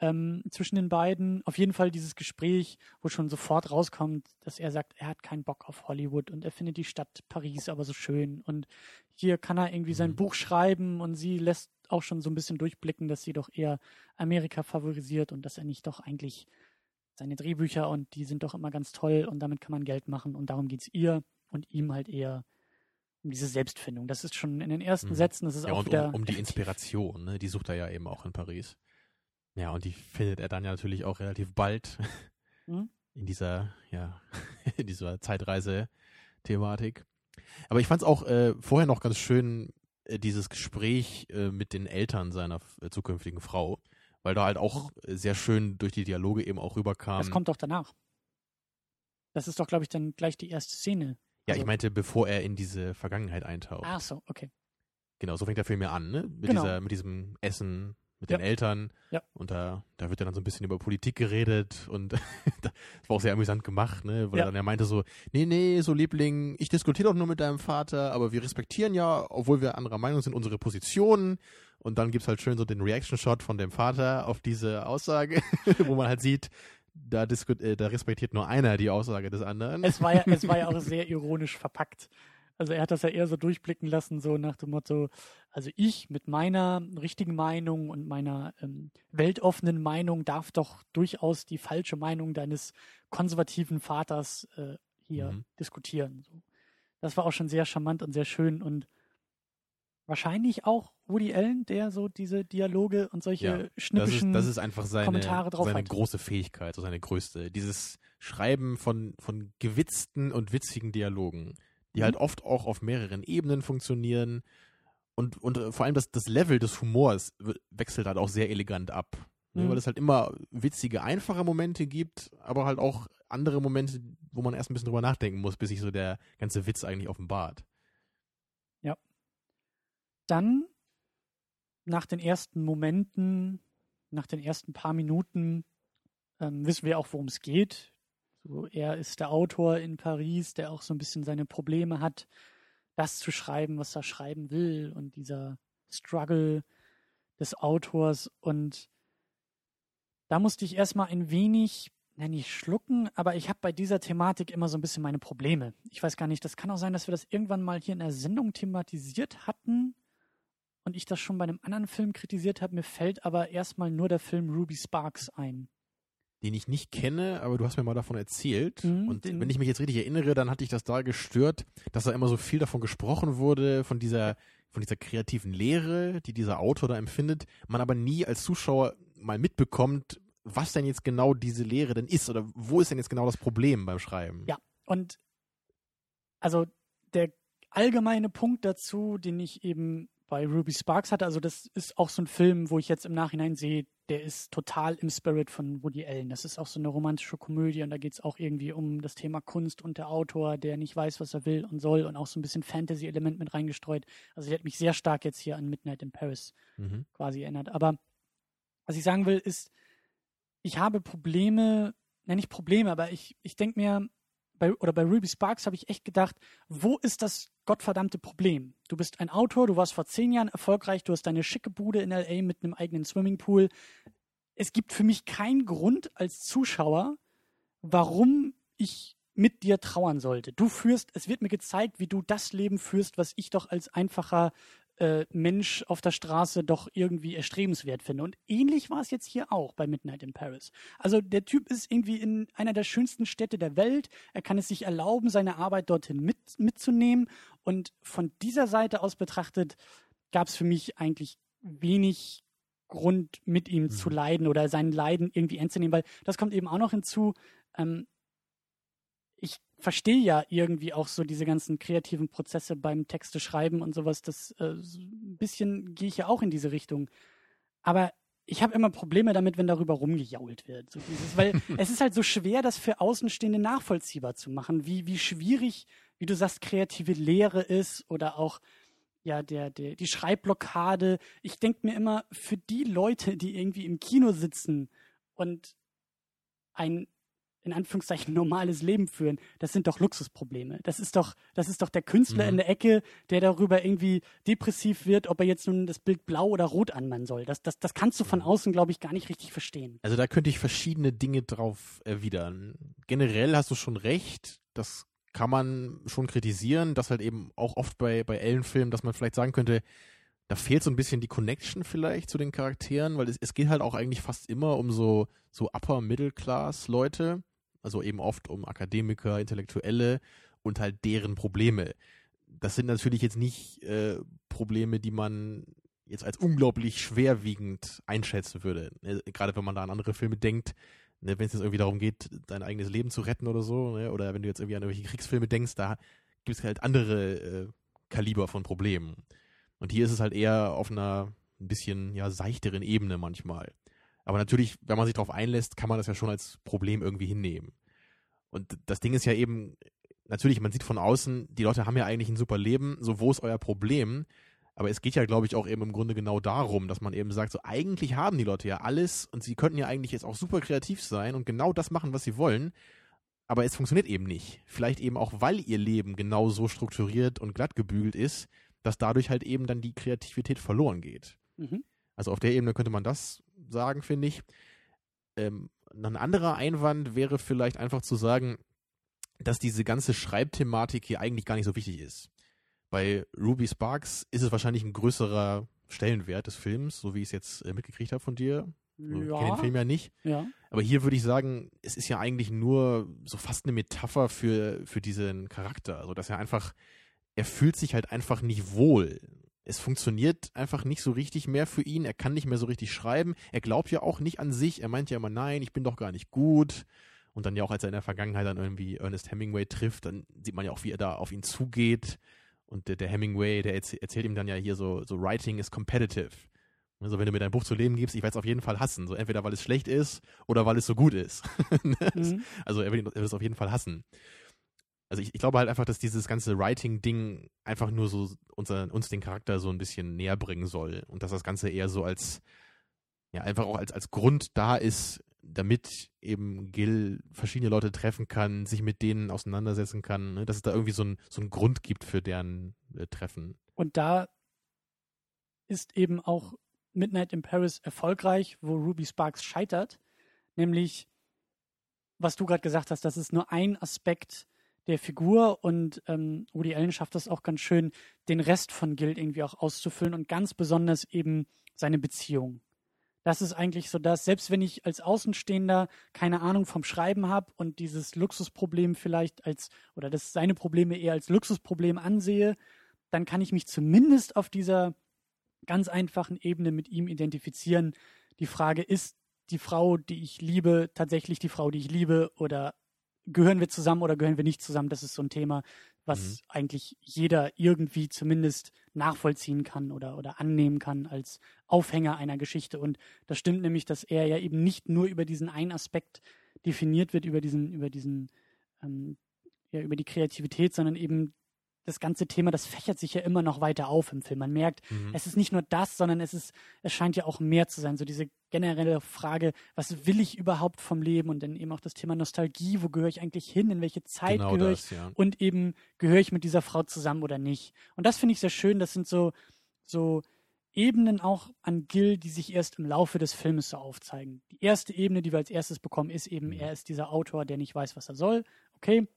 ähm, zwischen den beiden. Auf jeden Fall dieses Gespräch, wo schon sofort rauskommt, dass er sagt, er hat keinen Bock auf Hollywood und er findet die Stadt Paris aber so schön. Und hier kann er irgendwie mhm. sein Buch schreiben und sie lässt auch schon so ein bisschen durchblicken, dass sie doch eher Amerika favorisiert und dass er nicht doch eigentlich seine Drehbücher und die sind doch immer ganz toll und damit kann man Geld machen und darum geht es ihr und ihm halt eher um diese Selbstfindung. Das ist schon in den ersten mhm. Sätzen, das ist ja, auch und wieder um, um die Inspiration, ne? die sucht er ja eben auch in Paris. Ja, und die findet er dann ja natürlich auch relativ bald mhm. <laughs> in dieser, ja, <laughs> in dieser Zeitreise-Thematik. Aber ich fand es auch äh, vorher noch ganz schön, äh, dieses Gespräch äh, mit den Eltern seiner äh, zukünftigen Frau, weil da halt auch sehr schön durch die Dialoge eben auch rüberkam. Das kommt doch danach. Das ist doch, glaube ich, dann gleich die erste Szene. Ja, also. ich meinte, bevor er in diese Vergangenheit eintaucht. Ach so, okay. Genau, so fängt der Film ja an, ne? Mit, genau. dieser, mit diesem Essen, mit ja. den Eltern. Ja. Und da, da wird ja dann so ein bisschen über Politik geredet und <laughs> das war auch sehr amüsant gemacht, ne? Weil ja. er dann ja meinte so, nee, nee, so Liebling, ich diskutiere doch nur mit deinem Vater, aber wir respektieren ja, obwohl wir anderer Meinung sind, unsere Positionen. Und dann gibt's halt schön so den Reaction-Shot von dem Vater auf diese Aussage, <laughs> wo man halt sieht, da, äh, da respektiert nur einer die Aussage des anderen. Es war ja, es war ja <laughs> auch sehr ironisch verpackt. Also er hat das ja eher so durchblicken lassen, so nach dem Motto, also ich mit meiner richtigen Meinung und meiner ähm, weltoffenen Meinung darf doch durchaus die falsche Meinung deines konservativen Vaters äh, hier mhm. diskutieren. So. Das war auch schon sehr charmant und sehr schön und wahrscheinlich auch Woody Allen, der so diese Dialoge und solche ja, schnippischen das ist, das ist einfach seine, Kommentare drauf seine hat. große Fähigkeit, so seine größte. Dieses Schreiben von, von gewitzten und witzigen Dialogen die halt mhm. halt oft auch auf mehreren Ebenen funktionieren. Und, und äh, vor allem das, das Level des Humors wechselt halt auch sehr elegant ab. Ne? Mhm. Weil es halt immer witzige, einfache Momente gibt, aber halt auch andere Momente, wo man erst ein bisschen drüber nachdenken muss, bis sich so der ganze Witz eigentlich offenbart. Ja. Dann, nach den ersten Momenten, nach den ersten paar Minuten, ähm, wissen wir auch, worum es geht. So, er ist der Autor in Paris, der auch so ein bisschen seine Probleme hat, das zu schreiben, was er schreiben will und dieser Struggle des Autors. Und da musste ich erstmal ein wenig, na nicht schlucken, aber ich habe bei dieser Thematik immer so ein bisschen meine Probleme. Ich weiß gar nicht, das kann auch sein, dass wir das irgendwann mal hier in der Sendung thematisiert hatten und ich das schon bei einem anderen Film kritisiert habe. Mir fällt aber erstmal nur der Film Ruby Sparks ein den ich nicht kenne, aber du hast mir mal davon erzählt. Mhm, und wenn ich mich jetzt richtig erinnere, dann hatte ich das da gestört, dass da immer so viel davon gesprochen wurde, von dieser, von dieser kreativen Lehre, die dieser Autor da empfindet, man aber nie als Zuschauer mal mitbekommt, was denn jetzt genau diese Lehre denn ist oder wo ist denn jetzt genau das Problem beim Schreiben. Ja, und also der allgemeine Punkt dazu, den ich eben bei Ruby Sparks hatte. Also das ist auch so ein Film, wo ich jetzt im Nachhinein sehe, der ist total im Spirit von Woody Allen. Das ist auch so eine romantische Komödie und da geht es auch irgendwie um das Thema Kunst und der Autor, der nicht weiß, was er will und soll und auch so ein bisschen Fantasy-Element mit reingestreut. Also ich hätte mich sehr stark jetzt hier an Midnight in Paris mhm. quasi erinnert. Aber was ich sagen will, ist, ich habe Probleme, nenne nicht Probleme, aber ich, ich denke mir, bei, oder bei Ruby Sparks habe ich echt gedacht, wo ist das gottverdammte Problem? Du bist ein Autor, du warst vor zehn Jahren erfolgreich, du hast deine schicke Bude in LA mit einem eigenen Swimmingpool. Es gibt für mich keinen Grund als Zuschauer, warum ich mit dir trauern sollte. Du führst, es wird mir gezeigt, wie du das Leben führst, was ich doch als einfacher äh, Mensch auf der Straße doch irgendwie erstrebenswert finde. Und ähnlich war es jetzt hier auch bei Midnight in Paris. Also der Typ ist irgendwie in einer der schönsten Städte der Welt. Er kann es sich erlauben, seine Arbeit dorthin mit, mitzunehmen. Und von dieser Seite aus betrachtet gab es für mich eigentlich wenig Grund, mit ihm mhm. zu leiden oder sein Leiden irgendwie ernst zu nehmen, weil das kommt eben auch noch hinzu. Ähm, verstehe ja irgendwie auch so diese ganzen kreativen Prozesse beim Texte schreiben und sowas. Das äh, ein bisschen gehe ich ja auch in diese Richtung. Aber ich habe immer Probleme damit, wenn darüber rumgejault wird. So dieses, weil <laughs> es ist halt so schwer, das für Außenstehende nachvollziehbar zu machen, wie, wie schwierig, wie du sagst, kreative Lehre ist oder auch ja, der, der, die Schreibblockade. Ich denke mir immer, für die Leute, die irgendwie im Kino sitzen und ein in Anführungszeichen normales Leben führen, das sind doch Luxusprobleme. Das ist doch, das ist doch der Künstler mhm. in der Ecke, der darüber irgendwie depressiv wird, ob er jetzt nun das Bild blau oder rot anmalen soll. Das, das, das kannst du von mhm. außen, glaube ich, gar nicht richtig verstehen. Also da könnte ich verschiedene Dinge drauf erwidern. Generell hast du schon recht, das kann man schon kritisieren, dass halt eben auch oft bei, bei Ellenfilmen, dass man vielleicht sagen könnte, da fehlt so ein bisschen die Connection vielleicht zu den Charakteren, weil es, es geht halt auch eigentlich fast immer um so, so Upper Middle Class Leute, also eben oft um Akademiker, Intellektuelle und halt deren Probleme. Das sind natürlich jetzt nicht äh, Probleme, die man jetzt als unglaublich schwerwiegend einschätzen würde. Ne, gerade wenn man da an andere Filme denkt, ne, wenn es jetzt irgendwie darum geht, dein eigenes Leben zu retten oder so, ne, oder wenn du jetzt irgendwie an irgendwelche Kriegsfilme denkst, da gibt es halt andere äh, Kaliber von Problemen. Und hier ist es halt eher auf einer ein bisschen ja seichteren Ebene manchmal. Aber natürlich, wenn man sich darauf einlässt, kann man das ja schon als Problem irgendwie hinnehmen. Und das Ding ist ja eben, natürlich, man sieht von außen, die Leute haben ja eigentlich ein super Leben, so wo ist euer Problem? Aber es geht ja, glaube ich, auch eben im Grunde genau darum, dass man eben sagt, so eigentlich haben die Leute ja alles und sie könnten ja eigentlich jetzt auch super kreativ sein und genau das machen, was sie wollen. Aber es funktioniert eben nicht. Vielleicht eben auch, weil ihr Leben genau so strukturiert und glatt gebügelt ist, dass dadurch halt eben dann die Kreativität verloren geht. Mhm. Also auf der Ebene könnte man das sagen, finde ich. Ähm, ein anderer Einwand wäre vielleicht einfach zu sagen, dass diese ganze Schreibthematik hier eigentlich gar nicht so wichtig ist. Bei Ruby Sparks ist es wahrscheinlich ein größerer Stellenwert des Films, so wie ich es jetzt äh, mitgekriegt habe von dir. Ja. Ich kenne den Film ja nicht. Ja. Aber hier würde ich sagen, es ist ja eigentlich nur so fast eine Metapher für, für diesen Charakter. Also, dass er einfach, er fühlt sich halt einfach nicht wohl. Es funktioniert einfach nicht so richtig mehr für ihn. Er kann nicht mehr so richtig schreiben. Er glaubt ja auch nicht an sich. Er meint ja immer, nein, ich bin doch gar nicht gut. Und dann ja auch, als er in der Vergangenheit dann irgendwie Ernest Hemingway trifft, dann sieht man ja auch, wie er da auf ihn zugeht. Und der, der Hemingway, der erzählt ihm dann ja hier so, so Writing is competitive. Also wenn du mir dein Buch zu leben gibst, ich werde es auf jeden Fall hassen. So entweder weil es schlecht ist oder weil es so gut ist. <laughs> Ne? mhm. Also er wird, es auf jeden Fall hassen. Also ich, ich glaube halt einfach, dass dieses ganze Writing-Ding einfach nur so unser, uns den Charakter so ein bisschen näher bringen soll. Und dass das Ganze eher so als, ja, einfach auch als, als Grund da ist, damit eben Gil verschiedene Leute treffen kann, sich mit denen auseinandersetzen kann, ne? dass es da irgendwie so, ein, so einen Grund gibt für deren äh, Treffen. Und da ist eben auch Midnight in Paris erfolgreich, wo Ruby Sparks scheitert, nämlich was du gerade gesagt hast, das ist nur ein Aspekt der Figur und ähm, Woody Allen schafft das auch ganz schön, den Rest von Guild irgendwie auch auszufüllen und ganz besonders eben seine Beziehung. Das ist eigentlich so dass selbst wenn ich als Außenstehender keine Ahnung vom Schreiben habe und dieses Luxusproblem vielleicht als, oder das seine Probleme eher als Luxusproblem ansehe, dann kann ich mich zumindest auf dieser ganz einfachen Ebene mit ihm identifizieren. Die Frage ist die Frau, die ich liebe, tatsächlich die Frau, die ich liebe, oder gehören wir zusammen oder gehören wir nicht zusammen? Das ist so ein Thema, was mhm. eigentlich jeder irgendwie zumindest nachvollziehen kann oder, oder annehmen kann als Aufhänger einer Geschichte. Und das stimmt nämlich, dass er ja eben nicht nur über diesen einen Aspekt definiert wird, über diesen, über diesen, ähm, ja, über die Kreativität, sondern eben das ganze Thema, das fächert sich ja immer noch weiter auf im Film. Man merkt, mhm. es ist nicht nur das, sondern es ist, es scheint ja auch mehr zu sein. So diese generelle Frage, was will ich überhaupt vom Leben? Und dann eben auch das Thema Nostalgie, wo gehöre ich eigentlich hin? In welche Zeit genau gehöre ich? ja. Und eben, gehöre ich mit dieser Frau zusammen oder nicht? Und das finde ich sehr schön. Das sind so, so Ebenen auch an Gil, die sich erst im Laufe des Filmes so aufzeigen. Die erste Ebene, die wir als erstes bekommen, ist eben, mhm. er ist dieser Autor, der nicht weiß, was er soll. Okay,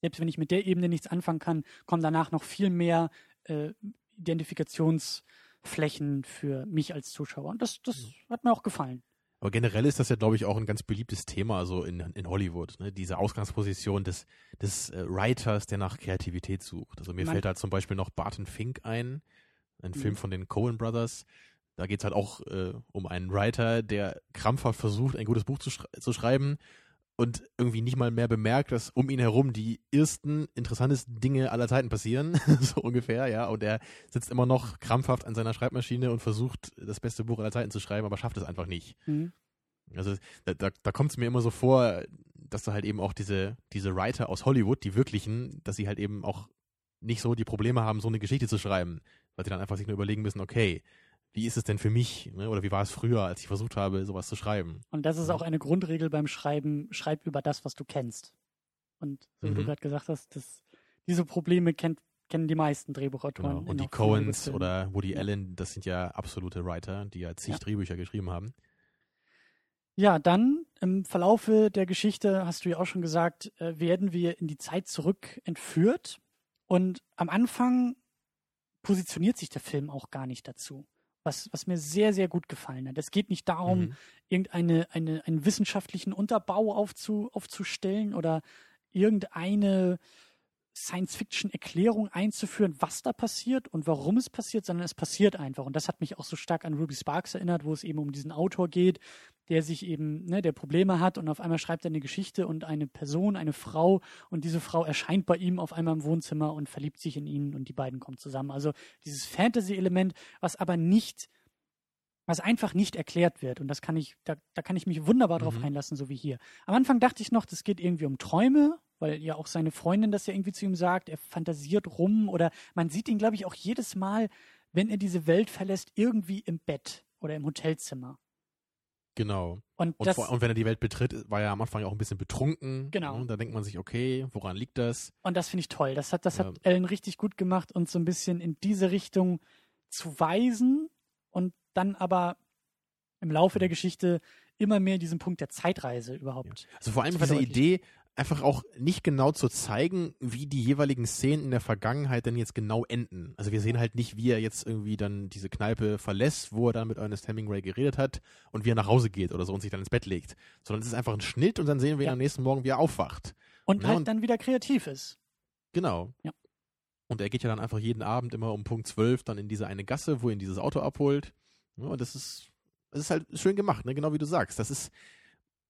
selbst wenn ich mit der Ebene nichts anfangen kann, kommen danach noch viel mehr äh, Identifikationsflächen für mich als Zuschauer. Und das, das hat mir auch gefallen. Aber generell ist das ja, glaube ich, auch ein ganz beliebtes Thema so in, in Hollywood. Ne? Diese Ausgangsposition des, des äh, Writers, der nach Kreativität sucht. Also mir Man fällt da zum Beispiel noch Barton Fink ein, Ein Mhm. Film von den Coen Brothers. Da geht's halt auch äh, um einen Writer, der krampfhaft versucht, ein gutes Buch zu, schrei zu schreiben und irgendwie nicht mal mehr bemerkt, dass um ihn herum die ersten interessantesten Dinge aller Zeiten passieren, <laughs> so ungefähr, ja. Und er sitzt immer noch krampfhaft an seiner Schreibmaschine und versucht, das beste Buch aller Zeiten zu schreiben, aber schafft es einfach nicht. Mhm. Also da, da, da kommt es mir immer so vor, dass du halt eben auch diese, diese Writer aus Hollywood, die wirklichen, dass sie halt eben auch nicht so die Probleme haben, so eine Geschichte zu schreiben, weil sie dann einfach sich nur überlegen müssen, okay, wie ist es denn für mich, ne? oder wie war es früher, als ich versucht habe, sowas zu schreiben. Und das ist auch eine Grundregel beim Schreiben, schreib über das, was du kennst. Und so wie du Mhm. gerade gesagt hast, das, diese Probleme kennt, kennen die meisten Drehbuchautoren. Genau. Und die Coens oder Woody Ja. Allen, das sind ja absolute Writer, die ja zig Ja. Drehbücher geschrieben haben. Ja, dann im Verlaufe der Geschichte, hast du ja auch schon gesagt, äh, werden wir in die Zeit zurück entführt. Und am Anfang positioniert sich der Film auch gar nicht dazu. Was, was mir sehr, sehr gut gefallen hat. Es geht nicht darum, Mhm. irgendeine eine, einen wissenschaftlichen Unterbau aufzu, aufzustellen oder irgendeine Science-Fiction-Erklärung einzuführen, was da passiert und warum es passiert, sondern es passiert einfach. Und das hat mich auch so stark an Ruby Sparks erinnert, wo es eben um diesen Autor geht, der sich eben, ne, der Probleme hat und auf einmal schreibt er eine Geschichte und eine Person, eine Frau und diese Frau erscheint bei ihm auf einmal im Wohnzimmer und verliebt sich in ihn und die beiden kommen zusammen. Also dieses Fantasy-Element, was aber nicht was einfach nicht erklärt wird. Und das kann ich, da, da kann ich mich wunderbar drauf Mhm. einlassen, so wie hier. Am Anfang dachte ich noch, das geht irgendwie um Träume, weil ja auch seine Freundin das ja irgendwie zu ihm sagt, er fantasiert rum oder man sieht ihn, glaube ich, auch jedes Mal, wenn er diese Welt verlässt, irgendwie im Bett oder im Hotelzimmer. Genau. Und, Und, das, vor, und wenn er die Welt betritt, war er am Anfang auch ein bisschen betrunken. Genau. Und da denkt man sich, okay, woran liegt das? und das finde ich toll. Das hat, das Ja. hat Ellen richtig gut gemacht, uns so ein bisschen in diese Richtung zu weisen und dann aber im Laufe der Geschichte immer mehr diesen Punkt der Zeitreise überhaupt. Also vor allem diese. Idee, einfach auch nicht genau zu zeigen, wie die jeweiligen Szenen in der Vergangenheit denn jetzt genau enden. Also wir sehen halt nicht, wie er jetzt irgendwie dann diese Kneipe verlässt, wo er dann mit Ernest Hemingway geredet hat und wie er nach Hause geht oder so und sich dann ins Bett legt. Sondern es ist einfach ein Schnitt und dann sehen wir ihn Ja. am nächsten Morgen, wie er aufwacht. Und Ja, halt und- dann wieder kreativ ist. Genau. Ja. Und er geht ja dann einfach jeden Abend immer um Punkt 12 dann in diese eine Gasse, wo ihn dieses Auto abholt. Ja, und das ist, das ist halt schön gemacht, ne? genau wie du sagst. Das ist,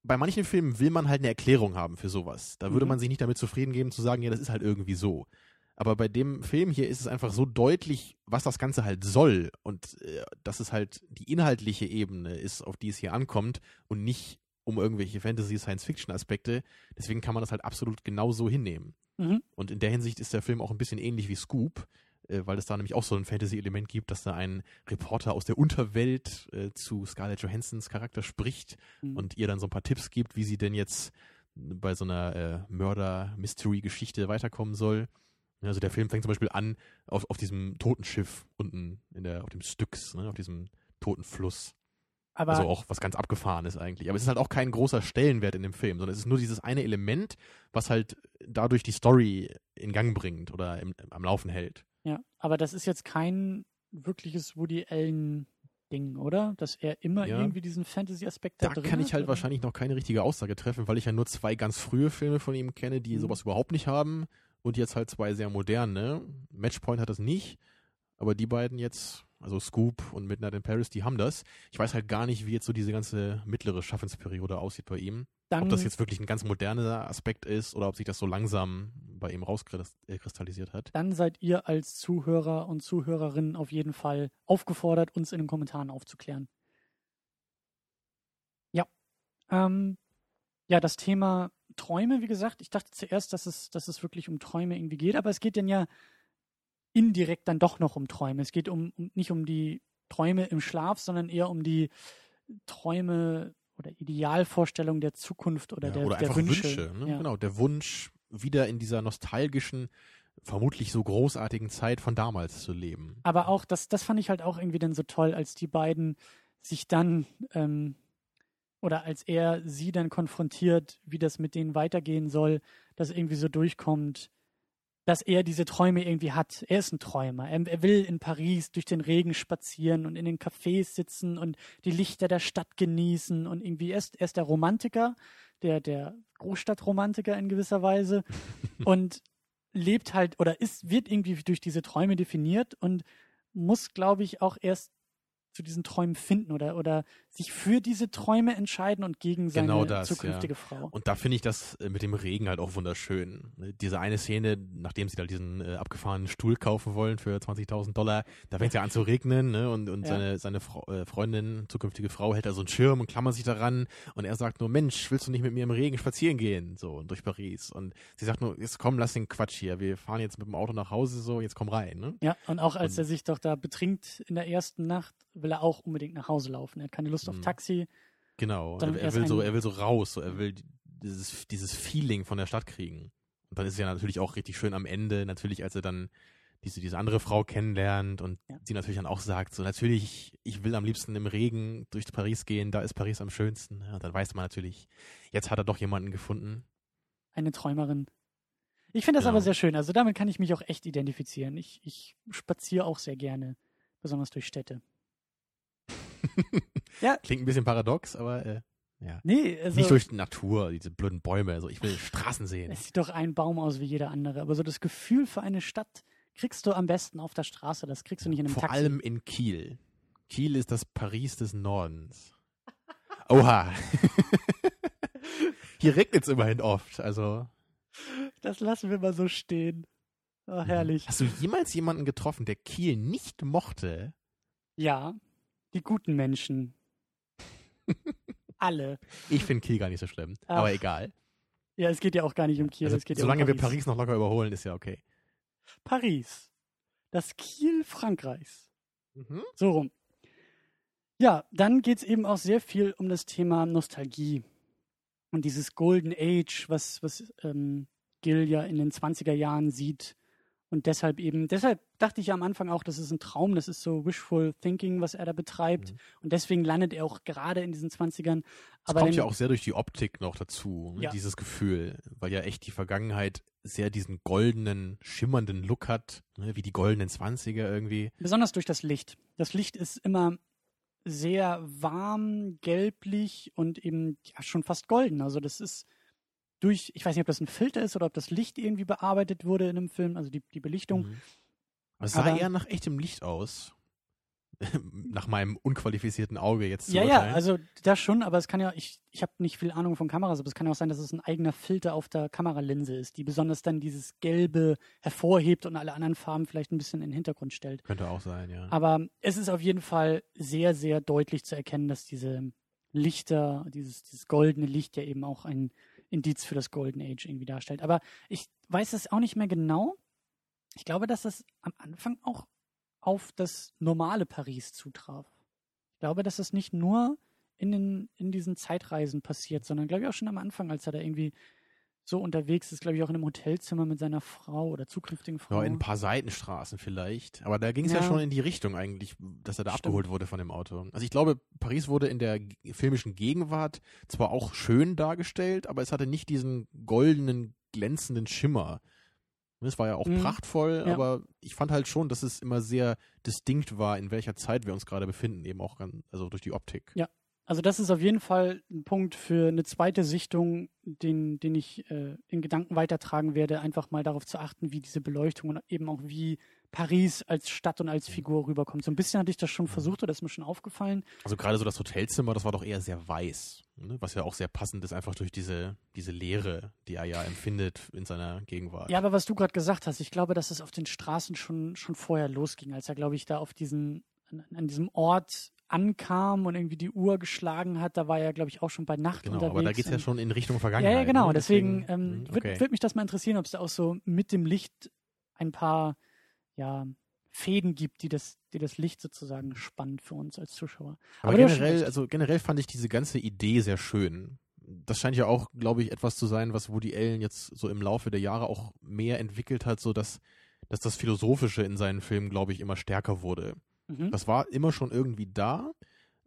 bei manchen Filmen will man halt eine Erklärung haben für sowas. Da würde Mhm. man sich nicht damit zufrieden geben zu sagen, ja, das ist halt irgendwie so. Aber bei dem Film hier ist es einfach so deutlich, was das Ganze halt soll und äh, dass es halt die inhaltliche Ebene ist, auf die es hier ankommt und nicht um irgendwelche Fantasy-Science-Fiction-Aspekte. Deswegen kann man das halt absolut genau so hinnehmen. Mhm. Und in der Hinsicht ist der Film auch ein bisschen ähnlich wie Scoop, äh, weil es da nämlich auch so ein Fantasy-Element gibt, dass da ein Reporter aus der Unterwelt äh, zu Scarlett Johansons Charakter spricht Mhm. und ihr dann so ein paar Tipps gibt, wie sie denn jetzt bei so einer äh, Mörder-Mystery-Geschichte weiterkommen soll. Also der Film fängt zum Beispiel an auf, auf diesem toten Schiff unten in der, auf dem Styx, ne, auf diesem toten Fluss. Aber Also auch was ganz abgefahren ist eigentlich. Aber es ist halt auch kein großer Stellenwert in dem Film, sondern es ist nur dieses eine Element, was halt dadurch die Story in Gang bringt oder im, am Laufen hält. Ja, aber das ist jetzt kein wirkliches Woody Allen Ding, oder? Dass er immer Ja. irgendwie diesen Fantasy-Aspekt da, Da kann ich halt oder? wahrscheinlich noch keine richtige Aussage treffen, weil ich ja nur zwei ganz frühe Filme von ihm kenne, die Mhm. sowas überhaupt nicht haben und jetzt halt zwei sehr moderne. Matchpoint hat das nicht, aber die beiden jetzt, also Scoop und Midnight in Paris, die haben das. Ich weiß halt gar nicht, wie jetzt so diese ganze mittlere Schaffensperiode aussieht bei ihm. Dann, ob das jetzt wirklich ein ganz moderner Aspekt ist oder ob sich das so langsam bei ihm rauskristallisiert hat. dann seid ihr als Zuhörer und Zuhörerinnen auf jeden Fall aufgefordert, uns in den Kommentaren aufzuklären. Ja. Ähm, ja, das Thema Träume, wie gesagt, ich dachte zuerst, dass es, dass es wirklich um Träume irgendwie geht, aber es geht dann ja indirekt dann doch noch um Träume. Es geht um, um nicht um die Träume im Schlaf, sondern eher um die Träume oder Idealvorstellung der Zukunft oder Ja, der, oder der einfach Wünsche. Wünsche. ne? Ja. Genau, der Wunsch, wieder in dieser nostalgischen, vermutlich so großartigen Zeit von damals zu leben. Aber auch, das, das fand ich halt auch irgendwie dann so toll, als die beiden sich dann, ähm, oder als er sie dann konfrontiert, wie das mit denen weitergehen soll, dass irgendwie so durchkommt, dass er diese Träume irgendwie hat. Er ist ein Träumer. Er, er will in Paris durch den Regen spazieren und in den Cafés sitzen und die Lichter der Stadt genießen und irgendwie er ist, er ist der Romantiker, der, der Großstadtromantiker in gewisser Weise <laughs> und lebt halt oder ist, wird irgendwie durch diese Träume definiert und muss, glaube ich, auch erst zu diesen Träumen finden oder, oder sich für diese Träume entscheiden und gegen seine Genau das, zukünftige ja. Frau. Und da finde ich das äh, mit dem Regen halt auch wunderschön. Ne, Diese eine Szene, nachdem sie da diesen äh, abgefahrenen Stuhl kaufen wollen für 20.000 Dollar, da fängt es ja an zu regnen ne? und, und Ja. seine, seine Frau, äh, Freundin, zukünftige Frau, hält da so einen Schirm und klammert sich daran und er sagt nur, Mensch, willst du nicht mit mir im Regen spazieren gehen? So, durch Paris. Und sie sagt nur, jetzt komm, lass den Quatsch hier, wir fahren jetzt mit dem Auto nach Hause, so, jetzt komm rein. Ne? Ja, und auch als Und- er sich doch da betrinkt in der ersten Nacht, will er auch unbedingt nach Hause laufen. Er hat keine Lust auf Mhm. Taxi. Genau, er, er will so, er will so raus, so, er will die- dieses, dieses Feeling von der Stadt kriegen. Und dann ist es ja natürlich auch richtig schön am Ende, natürlich, als er dann diese, diese andere Frau kennenlernt und Ja. sie natürlich dann auch sagt, so natürlich, ich will am liebsten im Regen durch Paris gehen, da ist Paris am schönsten. Ja, und dann weiß man natürlich, jetzt hat er doch jemanden gefunden. Eine Träumerin. Ich finde das Genau. aber sehr schön. Also damit kann ich mich auch echt identifizieren. Ich, ich spaziere auch sehr gerne, besonders durch Städte. <laughs> Ja. Klingt ein bisschen paradox, aber äh, ja. Nee, also Nicht durch die Natur, diese blöden Bäume, also ich will Straßen sehen. es sieht doch ein Baum aus wie jeder andere. Aber so das Gefühl für eine Stadt kriegst du am besten auf der Straße. Das kriegst du nicht in einem Vor Taxi. allem in Kiel. Kiel ist das Paris des Nordens. Oha. <laughs> Hier regnet es immerhin oft. Also, Das lassen wir mal so stehen. Oh, herrlich. hast du jemals jemanden getroffen, der Kiel nicht mochte? Ja, die guten Menschen. <laughs> Alle. Ich finde Kiel gar nicht so schlimm. Ach, aber egal. Ja, es geht ja auch gar nicht um Kiel. Also, es geht ja solange um wir Paris. Paris noch locker überholen, ist ja okay. Paris. Das Kiel Frankreichs. Mhm. So rum. Ja, dann geht es eben auch sehr viel um das Thema Nostalgie. Und dieses Golden Age, was, was ähm, Gil ja in den 20er Jahren sieht. Und deshalb eben, deshalb dachte ich ja am Anfang auch, das ist ein Traum, das ist so Wishful Thinking, was er da betreibt. Mhm. Und deswegen landet er auch gerade in diesen 20ern. Das Aber kommt dann- ja auch sehr durch die Optik noch dazu, ne? Ja. dieses Gefühl, weil ja echt die Vergangenheit sehr diesen goldenen, schimmernden Look hat, ne? wie die goldenen Zwanziger irgendwie. Besonders durch das Licht. Das Licht ist immer sehr warm, gelblich und eben ja, schon fast golden. Also das ist durch, ich weiß nicht, ob das ein Filter ist oder ob das Licht irgendwie bearbeitet wurde in einem Film, also die, die Belichtung. Mhm. Aber es sah Aber- eher nach echtem Licht aus. <laughs> nach meinem unqualifizierten Auge jetzt zu Ja, ja, urteilen. also das schon, aber es kann ja, ich, ich habe nicht viel Ahnung von Kameras, aber es kann ja auch sein, dass es ein eigener Filter auf der Kameralinse ist, die besonders dann dieses Gelbe hervorhebt und alle anderen Farben vielleicht ein bisschen in den Hintergrund stellt. Könnte auch sein, ja. Aber es ist auf jeden Fall sehr, sehr deutlich zu erkennen, dass diese Lichter, dieses, dieses goldene Licht ja eben auch ein Indiz für das Golden Age irgendwie darstellt. Aber ich weiß es auch nicht mehr genau. Ich glaube, dass das am Anfang auch auf das normale Paris zutraf. Ich glaube, dass das nicht nur in, den, in diesen Zeitreisen passiert, sondern glaube ich auch schon am Anfang, als er da irgendwie so unterwegs ist, glaube ich auch in einem Hotelzimmer mit seiner Frau oder zukünftigen Frau. Ja, in ein paar Seitenstraßen vielleicht. Aber da ging es ja. Ja. schon in die Richtung eigentlich, dass er da Stimmt. abgeholt wurde von dem Auto. Also ich glaube, Paris wurde in der filmischen Gegenwart zwar auch schön dargestellt, aber es hatte nicht diesen goldenen, glänzenden Schimmer. Es war ja auch Mhm. prachtvoll, Ja. aber ich fand halt schon, dass es immer sehr distinkt war, in welcher Zeit wir uns gerade befinden, eben auch ganz, also durch die Optik. Ja. Also das ist auf jeden Fall ein Punkt für eine zweite Sichtung, den, den ich äh, in Gedanken weitertragen werde, einfach mal darauf zu achten, wie diese Beleuchtung und eben auch wie Paris als Stadt und als Figur rüberkommt. So ein bisschen hatte ich das schon versucht, oder ist mir schon aufgefallen. Also gerade so das Hotelzimmer, das war doch eher sehr weiß, ne? was ja auch sehr passend ist, einfach durch diese, diese Leere, die er ja empfindet in seiner Gegenwart. Ja, aber was du gerade gesagt hast, ich glaube, dass es auf den Straßen schon, schon vorher losging, als er, glaube ich, da auf diesen, an, an diesem Ort ankam und irgendwie die Uhr geschlagen hat, da war er, glaube ich, auch schon bei Nacht Genau, unterwegs. aber da geht es ja schon in Richtung Ja, Vergangenheit. ja, genau. Ne? Deswegen, ähm, hm, würde okay. würd mich das mal interessieren, ob es da auch so mit dem Licht ein paar ja, Fäden gibt, die das, die das Licht sozusagen spannt für uns als Zuschauer. Aber, aber generell, also generell fand ich diese ganze Idee sehr schön. Das scheint ja auch, glaube ich, etwas zu sein, was Woody Allen jetzt so im Laufe der Jahre auch mehr entwickelt hat, so dass, dass das Philosophische in seinen Filmen, glaube ich, immer stärker wurde. Mhm. Das war immer schon irgendwie da,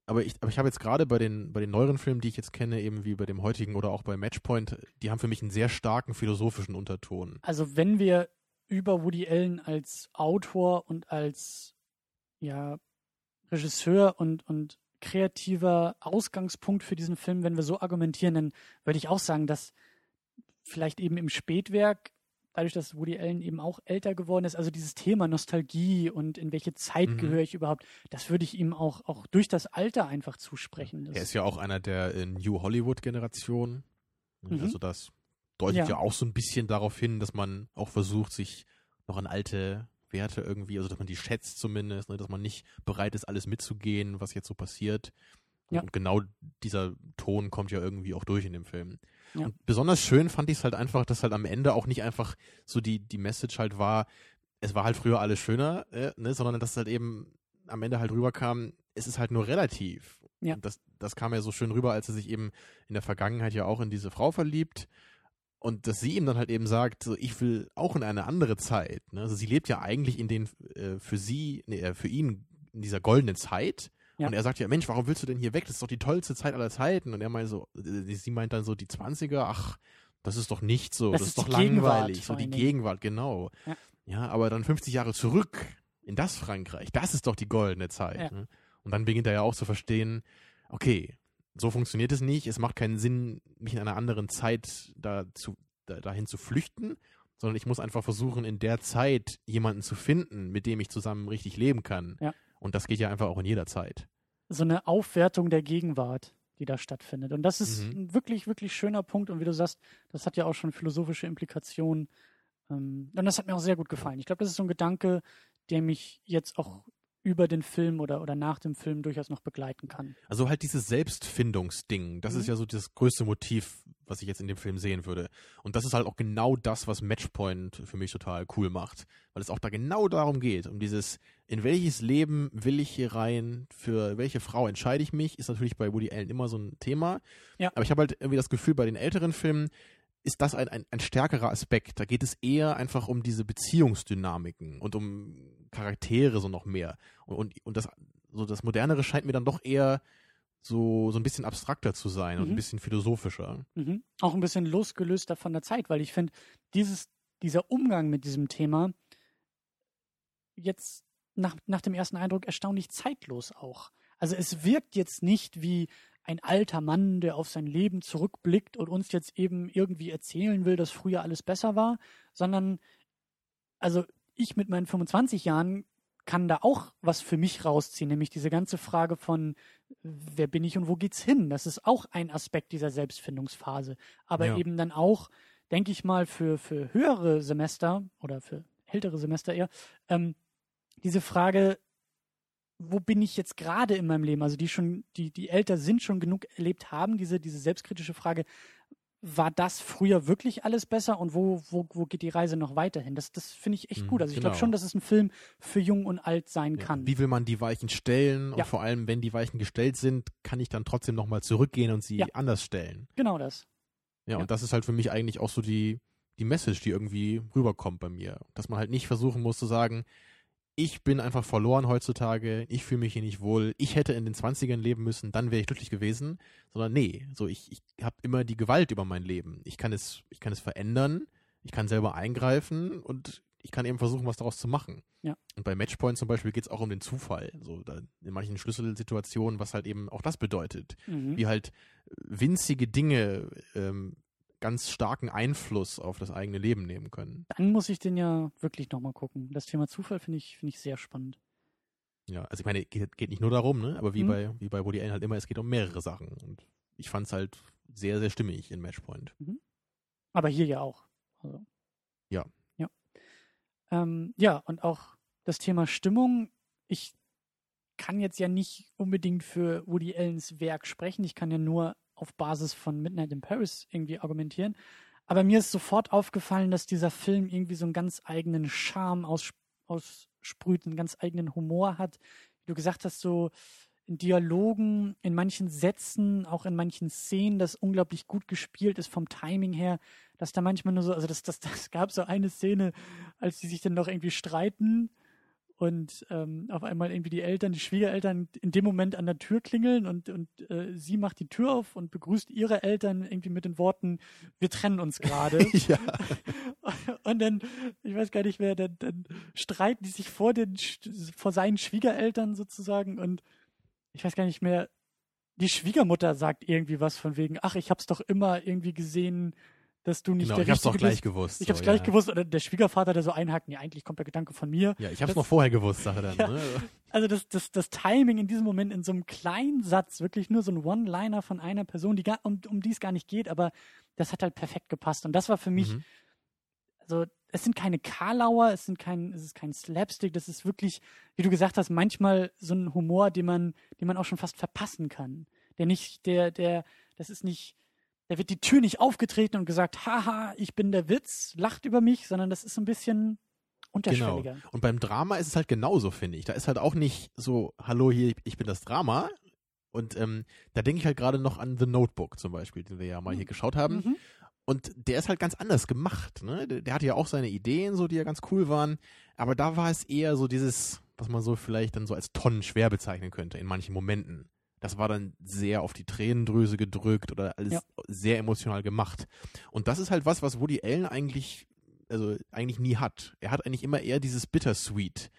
aber ich, aber ich habe jetzt gerade bei den, bei den neueren Filmen, die ich jetzt kenne, eben wie bei dem heutigen oder auch bei Matchpoint, die haben für mich einen sehr starken philosophischen Unterton. Also wenn wir über Woody Allen als Autor und als ja, Regisseur und, und kreativer Ausgangspunkt für diesen Film, wenn wir so argumentieren, dann würde ich auch sagen, dass vielleicht eben im Spätwerk dadurch, dass Woody Allen eben auch älter geworden ist, also dieses Thema Nostalgie und in welche Zeit Mhm. gehöre ich überhaupt, das würde ich ihm auch, auch durch das Alter einfach zusprechen. Das, Er ist ja auch einer der äh, New Hollywood-Generation. Mhm. Also das deutet Ja. ja. auch so ein bisschen darauf hin, dass man auch versucht, sich noch an alte Werte irgendwie, also dass man die schätzt zumindest, ne, dass man nicht bereit ist, alles mitzugehen, was jetzt so passiert. Ja. Und genau dieser Ton kommt ja irgendwie auch durch in dem Film. Ja. Und besonders schön fand ich es halt einfach, dass halt am Ende auch nicht einfach so die, die Message halt war, es war halt früher alles schöner, äh, ne, sondern dass halt eben am Ende halt rüberkam, es ist halt nur relativ. Ja. Und das, das kam ja so schön rüber, als er sich eben in der Vergangenheit ja auch in diese Frau verliebt. Und dass sie ihm dann halt eben sagt, so, ich will auch in eine andere Zeit. Ne? Also sie lebt ja eigentlich in den, äh, für sie, nee, äh, für ihn in dieser goldenen Zeit. Ja. Und er sagt ja, Mensch, warum willst du denn hier weg? Das ist doch die tollste Zeit aller Zeiten. Und er meint so, äh, sie meint dann so, die 20er, ach, das ist doch nicht so, Das das, ist doch Gegenwart langweilig. So die. Gegenwart, genau. Ja. ja, aber dann 50 Jahre zurück in das Frankreich, das ist doch die goldene Zeit. Ja. Ne? Und dann beginnt er ja auch zu verstehen, okay, so funktioniert es nicht. Es macht keinen Sinn, mich in einer anderen Zeit da zu, da, dahin zu flüchten, sondern ich muss einfach versuchen, in der Zeit jemanden zu finden, mit dem ich zusammen richtig leben kann. Ja. Und das geht ja einfach auch in jeder Zeit. so eine Aufwertung der Gegenwart, die da stattfindet. Und das ist Mhm. ein wirklich, wirklich schöner Punkt. Und wie du sagst, das hat ja auch schon philosophische Implikationen. Ähm, Und das hat mir auch sehr gut gefallen. Ich glaube, das ist so ein Gedanke, der mich jetzt auch über den Film oder, oder nach dem Film durchaus noch begleiten kann. Also halt dieses Selbstfindungsding, das Mhm. ist ja so das größte Motiv, was ich jetzt in dem Film sehen würde. Und das ist halt auch genau das, was Matchpoint für mich total cool macht. Weil es auch da genau darum geht, um dieses, in welches Leben will ich hier rein, für welche Frau entscheide ich mich, ist natürlich bei Woody Allen immer so ein Thema. Ja. Aber ich habe halt irgendwie das Gefühl, bei den älteren Filmen ist das ein, ein, ein stärkerer Aspekt. Da geht es eher einfach um diese Beziehungsdynamiken und um Charaktere so noch mehr. Und, und, und das, so das Modernere scheint mir dann doch eher so, so ein bisschen abstrakter zu sein und Mhm. ein bisschen philosophischer. Mhm. Auch ein bisschen losgelöster von der Zeit, weil ich finde, dieses, dieser Umgang mit diesem Thema jetzt nach, nach dem ersten Eindruck erstaunlich zeitlos auch. Also es wirkt jetzt nicht wie ein alter Mann, der auf sein Leben zurückblickt und uns jetzt eben irgendwie erzählen will, dass früher alles besser war, sondern also ich mit meinen 25 Jahren kann da auch was für mich rausziehen, nämlich diese ganze Frage von wer bin ich und wo geht's hin? Das ist auch ein Aspekt dieser Selbstfindungsphase. Aber Ja. eben dann auch, denke ich mal, für, für höhere Semester oder für ältere Semester eher, ähm, diese Frage, wo bin ich jetzt gerade in meinem Leben? Also die schon, die, die älter sind, schon genug erlebt haben, diese, diese selbstkritische Frage, war das früher wirklich alles besser und wo, wo, wo geht die Reise noch weiterhin? Das, das finde ich echt Mhm, gut. Also ich glaube genau. schon, dass es ein Film für jung und alt sein Ja. kann. Wie will man die Weichen stellen? Und Ja. vor allem, wenn die Weichen gestellt sind, kann ich dann trotzdem nochmal zurückgehen und sie Ja. anders stellen. Genau das. Ja, Ja. und das ist halt für mich eigentlich auch so die, die Message, die irgendwie rüberkommt bei mir. Dass man halt nicht versuchen muss zu sagen, ich bin einfach verloren heutzutage, ich fühle mich hier nicht wohl, ich hätte in den 20ern leben müssen, dann wäre ich glücklich gewesen, sondern nee, so ich, ich habe immer die Gewalt über mein Leben. Ich kann es, ich kann es verändern, ich kann selber eingreifen und ich kann eben versuchen, was daraus zu machen. Ja. Und bei Matchpoint zum Beispiel geht es auch um den Zufall. So da in manchen Schlüsselsituationen, was halt eben auch das bedeutet Mhm. wie halt winzige Dinge ähm, ganz starken Einfluss auf das eigene Leben nehmen können. Dann muss ich den ja wirklich nochmal gucken. Das Thema Zufall finde ich, finde ich sehr spannend. Ja, also ich meine, geht, geht nicht nur darum, ne? Aber wie Mhm. bei wie bei Woody Allen halt immer, es geht um mehrere Sachen und ich fand es halt sehr sehr stimmig in Matchpoint. Aber hier ja auch. Also. Ja. Ja. Ähm, ja, und auch das Thema Stimmung. Ich kann jetzt ja nicht unbedingt für Woody Allens Werk sprechen. Ich kann ja nur auf Basis von Midnight in Paris irgendwie argumentieren. Aber mir ist sofort aufgefallen, dass dieser Film irgendwie so einen ganz eigenen Charme aus, aussprüht, einen ganz eigenen Humor hat. Wie du gesagt hast, so in Dialogen, in manchen Sätzen, auch in manchen Szenen, das unglaublich gut gespielt ist vom Timing her, dass da manchmal nur so, also das, das, <laughs> das gab so eine Szene, als die sich dann noch irgendwie streiten und ähm, auf einmal irgendwie die Eltern, die Schwiegereltern in dem Moment an der Tür klingeln und, und äh, sie macht die Tür auf und begrüßt ihre Eltern irgendwie mit den Worten, wir trennen uns gerade. <laughs> ja. <laughs> Und dann, ich weiß gar nicht mehr, dann, dann streiten die sich vor den vor seinen Schwiegereltern sozusagen und ich weiß gar nicht mehr, die Schwiegermutter sagt irgendwie was von wegen, ach, ich hab's doch immer irgendwie gesehen, dass du nicht Genau, der ich hab's Richtige gleich bist. gewusst. Ich so, hab's gleich ja. gewusst. Oder der Schwiegervater, der so einhakt, nee, eigentlich kommt der Gedanke von mir. Ja, ich hab's Das- noch vorher gewusst, sagt er dann. <laughs> Ja. Ne? Also das, das, das Timing in diesem Moment in so einem kleinen Satz, wirklich nur so ein One-Liner von einer Person, die gar, um, um die es gar nicht geht, aber das hat halt perfekt gepasst. Und das war für mich, Mhm. also es sind keine Karlauer, es sind kein, es ist kein Slapstick, das ist wirklich, wie du gesagt hast, manchmal so ein Humor, den man, den man auch schon fast verpassen kann. Der nicht, der, der, das ist nicht, da wird die Tür nicht aufgetreten und gesagt, haha, ich bin der Witz, lacht über mich, sondern das ist ein bisschen unterschwelliger. Und beim Drama ist es halt genauso, finde ich. Da ist halt auch nicht so, hallo hier, ich bin das Drama. Und ähm, da denke ich halt gerade noch an The Notebook zum Beispiel, den wir ja mal hier geschaut haben. Mhm. Und der ist halt ganz anders gemacht. Ne? Der, der hatte ja auch seine Ideen, so die ja ganz cool waren. Aber da war es eher so dieses, was man so vielleicht dann so als tonnenschwer bezeichnen könnte in manchen Momenten. Das war dann sehr auf die Tränendrüse gedrückt oder alles Ja. sehr emotional gemacht. Und das ist halt was, was Woody Allen eigentlich, also eigentlich nie hat. Er hat eigentlich immer eher dieses Bittersweet.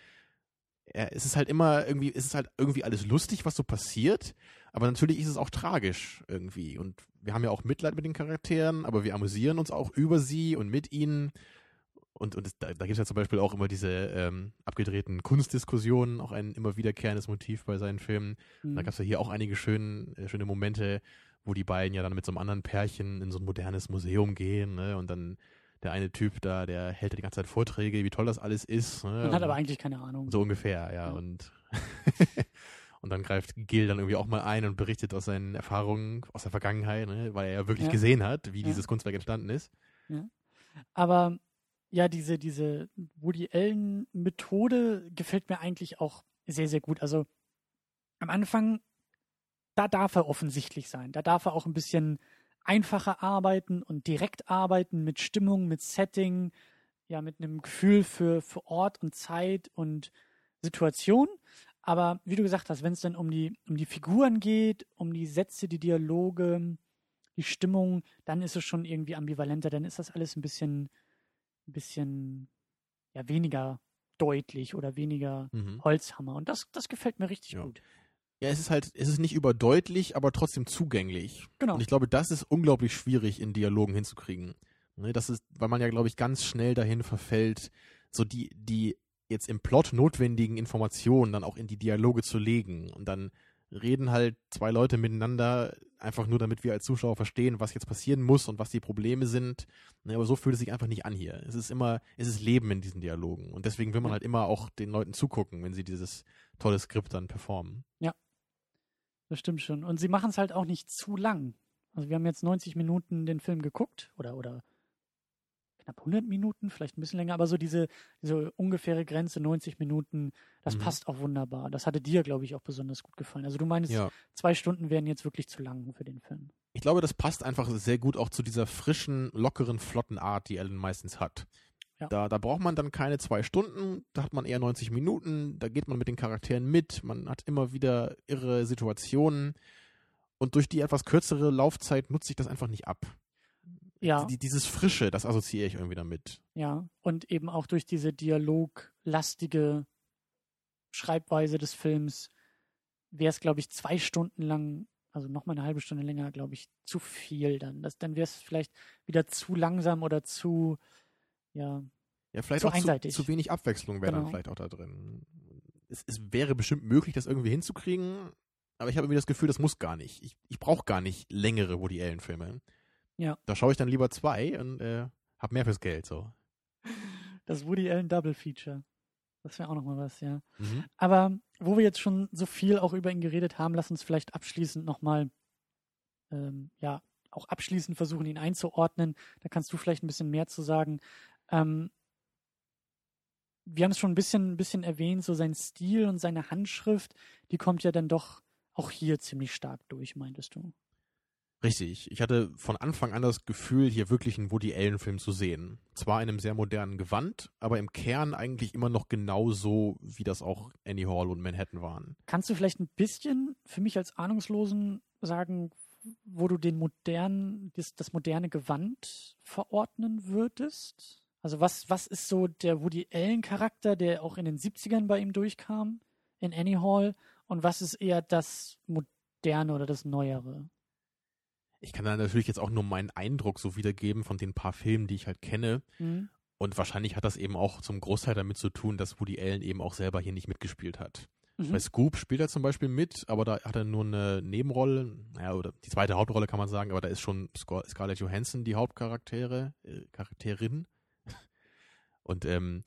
Er, es ist halt immer irgendwie, es ist halt irgendwie alles lustig, was so passiert, aber natürlich ist es auch tragisch irgendwie. Und wir haben ja auch Mitleid mit den Charakteren, aber wir amüsieren uns auch über sie und mit ihnen. Und, und es, da, da gibt es ja zum Beispiel auch immer diese ähm, abgedrehten Kunstdiskussionen, auch ein immer wiederkehrendes Motiv bei seinen Filmen. Mhm. Da gab es ja hier auch einige schön, äh, schöne Momente, wo die beiden ja dann mit so einem anderen Pärchen in so ein modernes Museum gehen, ne? Und dann der eine Typ da, der hält ja die ganze Zeit Vorträge, wie toll das alles ist. Ne? Man hat Und- aber eigentlich keine Ahnung. so ungefähr, ja. Ja. Und, <laughs> und dann greift Gil dann irgendwie auch mal ein und berichtet aus seinen Erfahrungen aus der Vergangenheit, ne? weil er ja wirklich Ja. gesehen hat, wie Ja. dieses Kunstwerk entstanden ist. Aber ja, diese, diese Woody Allen-Methode gefällt mir eigentlich auch sehr, sehr gut. Also am Anfang, da darf er offensichtlich sein. Da darf er auch ein bisschen einfacher arbeiten und direkt arbeiten mit Stimmung, mit Setting, ja, mit einem Gefühl für, für Ort und Zeit und Situation. Aber wie du gesagt hast, wenn es dann um die, um die Figuren geht, um die Sätze, die Dialoge, die Stimmung, dann ist es schon irgendwie ambivalenter, dann ist das alles ein bisschen, ein bisschen ja, weniger deutlich oder weniger Mhm. Holzhammer. Und das, das gefällt mir richtig Ja. gut. Ja, es ist halt, es ist nicht überdeutlich, aber trotzdem zugänglich. Genau. Und ich glaube, das ist unglaublich schwierig in Dialogen hinzukriegen. Ne, das ist, weil man ja, glaube ich, ganz schnell dahin verfällt, so die, die jetzt im Plot notwendigen Informationen dann auch in die Dialoge zu legen. Und dann reden halt zwei Leute miteinander, einfach nur damit wir als Zuschauer verstehen, was jetzt passieren muss und was die Probleme sind. Ne, aber so fühlt es sich einfach nicht an hier. Es ist immer, es ist Leben in diesen Dialogen. Und deswegen will man Ja. halt immer auch den Leuten zugucken, wenn sie dieses tolle Skript dann performen. Das stimmt schon. Und sie machen es halt auch nicht zu lang. Also wir haben jetzt 90 Minuten den Film geguckt oder, oder knapp 100 Minuten, vielleicht ein bisschen länger, aber so diese, diese ungefähre Grenze 90 Minuten, das Mhm. passt auch wunderbar. Das hatte dir, glaube ich, auch besonders gut gefallen. Also du meinst, Ja. zwei Stunden wären jetzt wirklich zu lang für den Film. Ich glaube, das passt einfach sehr gut auch zu dieser frischen, lockeren, flotten Art, die Alan meistens hat. Ja. Da, da braucht man dann keine zwei Stunden, da hat man eher 90 Minuten, da geht man mit den Charakteren mit, man hat immer wieder irre Situationen und durch die etwas kürzere Laufzeit nutze ich das einfach nicht ab. Ja, Die, dieses Frische, das assoziiere ich irgendwie damit. ja. Und eben auch durch diese dialoglastige Schreibweise des Films wäre es, glaube ich, zwei Stunden lang, also nochmal eine halbe Stunde länger, glaube ich, zu viel dann. Das, dann wäre es vielleicht wieder zu langsam oder zu, ja, Ja, vielleicht Zu auch zu, einseitig. zu wenig Abwechslung wäre dann Genau. vielleicht auch da drin. Es, es wäre bestimmt möglich, das irgendwie hinzukriegen, aber ich habe irgendwie das Gefühl, das muss gar nicht. Ich, ich brauche gar nicht längere Woody Allen-Filme. Ja. Da schaue ich dann lieber zwei und äh, hab mehr fürs Geld so. das Woody Allen Double Feature. Das wäre auch nochmal was, ja. Mhm. Aber wo wir jetzt schon so viel auch über ihn geredet haben, lass uns vielleicht abschließend nochmal, ähm, ja, auch abschließend versuchen, ihn einzuordnen. Da kannst du vielleicht ein bisschen mehr zu sagen. Ähm, wir haben es schon ein bisschen, ein bisschen erwähnt, so sein Stil und seine Handschrift, die kommt ja dann doch auch hier ziemlich stark durch, meintest du? Richtig. Ich hatte von Anfang an das Gefühl, hier wirklich einen Woody Allen-Film zu sehen. Zwar in einem sehr modernen Gewand, aber im Kern eigentlich immer noch genauso, wie das auch Annie Hall und Manhattan waren. Kannst du vielleicht ein bisschen für mich als Ahnungslosen sagen, wo du den modernen, das, das moderne Gewand verordnen würdest? Also was, was ist so der Woody Allen-Charakter, der auch in den 70ern bei ihm durchkam, in Annie Hall? Und was ist eher das Moderne oder das Neuere? Ich kann da natürlich jetzt auch nur meinen Eindruck so wiedergeben von den paar Filmen, die ich halt kenne. Mhm. Und wahrscheinlich hat das eben auch zum Großteil damit zu tun, dass Woody Allen eben auch selber hier nicht mitgespielt hat. Mhm. Bei Scoop spielt er zum Beispiel mit, aber da hat er nur eine Nebenrolle, naja, oder die zweite Hauptrolle kann man sagen, aber da ist schon Scar Scarlett Johansson die Hauptcharaktere, äh, Charakterin. <laughs> Und ähm,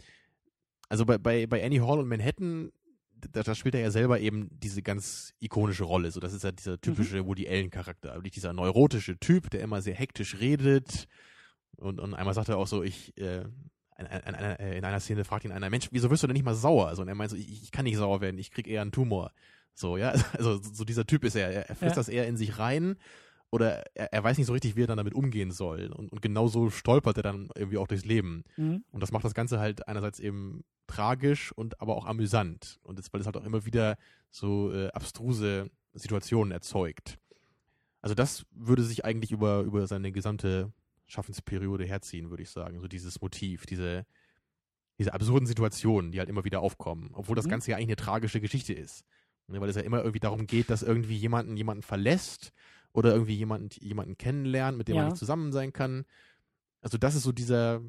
also bei, bei, bei Annie Hall und Manhattan, da, da spielt er ja selber eben diese ganz ikonische Rolle. So, das ist ja dieser typische Woody Allen-Charakter. Dieser neurotische Typ, der immer sehr hektisch redet. Und, und einmal sagt er auch so, ich, äh, in, in, in, in einer Szene fragt ihn einer, Mensch, wieso wirst du denn nicht mal sauer? Also, und er meint so, ich, ich kann nicht sauer werden, ich krieg eher einen Tumor. So, ja, <laughs> also so dieser Typ ist er, er frisst Ja. das eher in sich rein oder er, er weiß nicht so richtig, wie er dann damit umgehen soll. Und, und genau so stolpert er dann irgendwie auch durchs Leben. Mhm. Und das macht das Ganze halt einerseits eben tragisch und aber auch amüsant. Und das, weil es halt auch immer wieder so äh, abstruse Situationen erzeugt. Also das würde sich eigentlich über, über seine gesamte Schaffensperiode herziehen, würde ich sagen. So dieses Motiv, diese, diese absurden Situationen, die halt immer wieder aufkommen. Obwohl das Mhm. Ganze ja eigentlich eine tragische Geschichte ist. Ne, Weil es ja immer irgendwie darum geht, dass irgendwie jemanden jemanden verlässt oder irgendwie jemanden, jemanden kennenlernt, mit dem Ja. man nicht zusammen sein kann. Also das ist so dieser,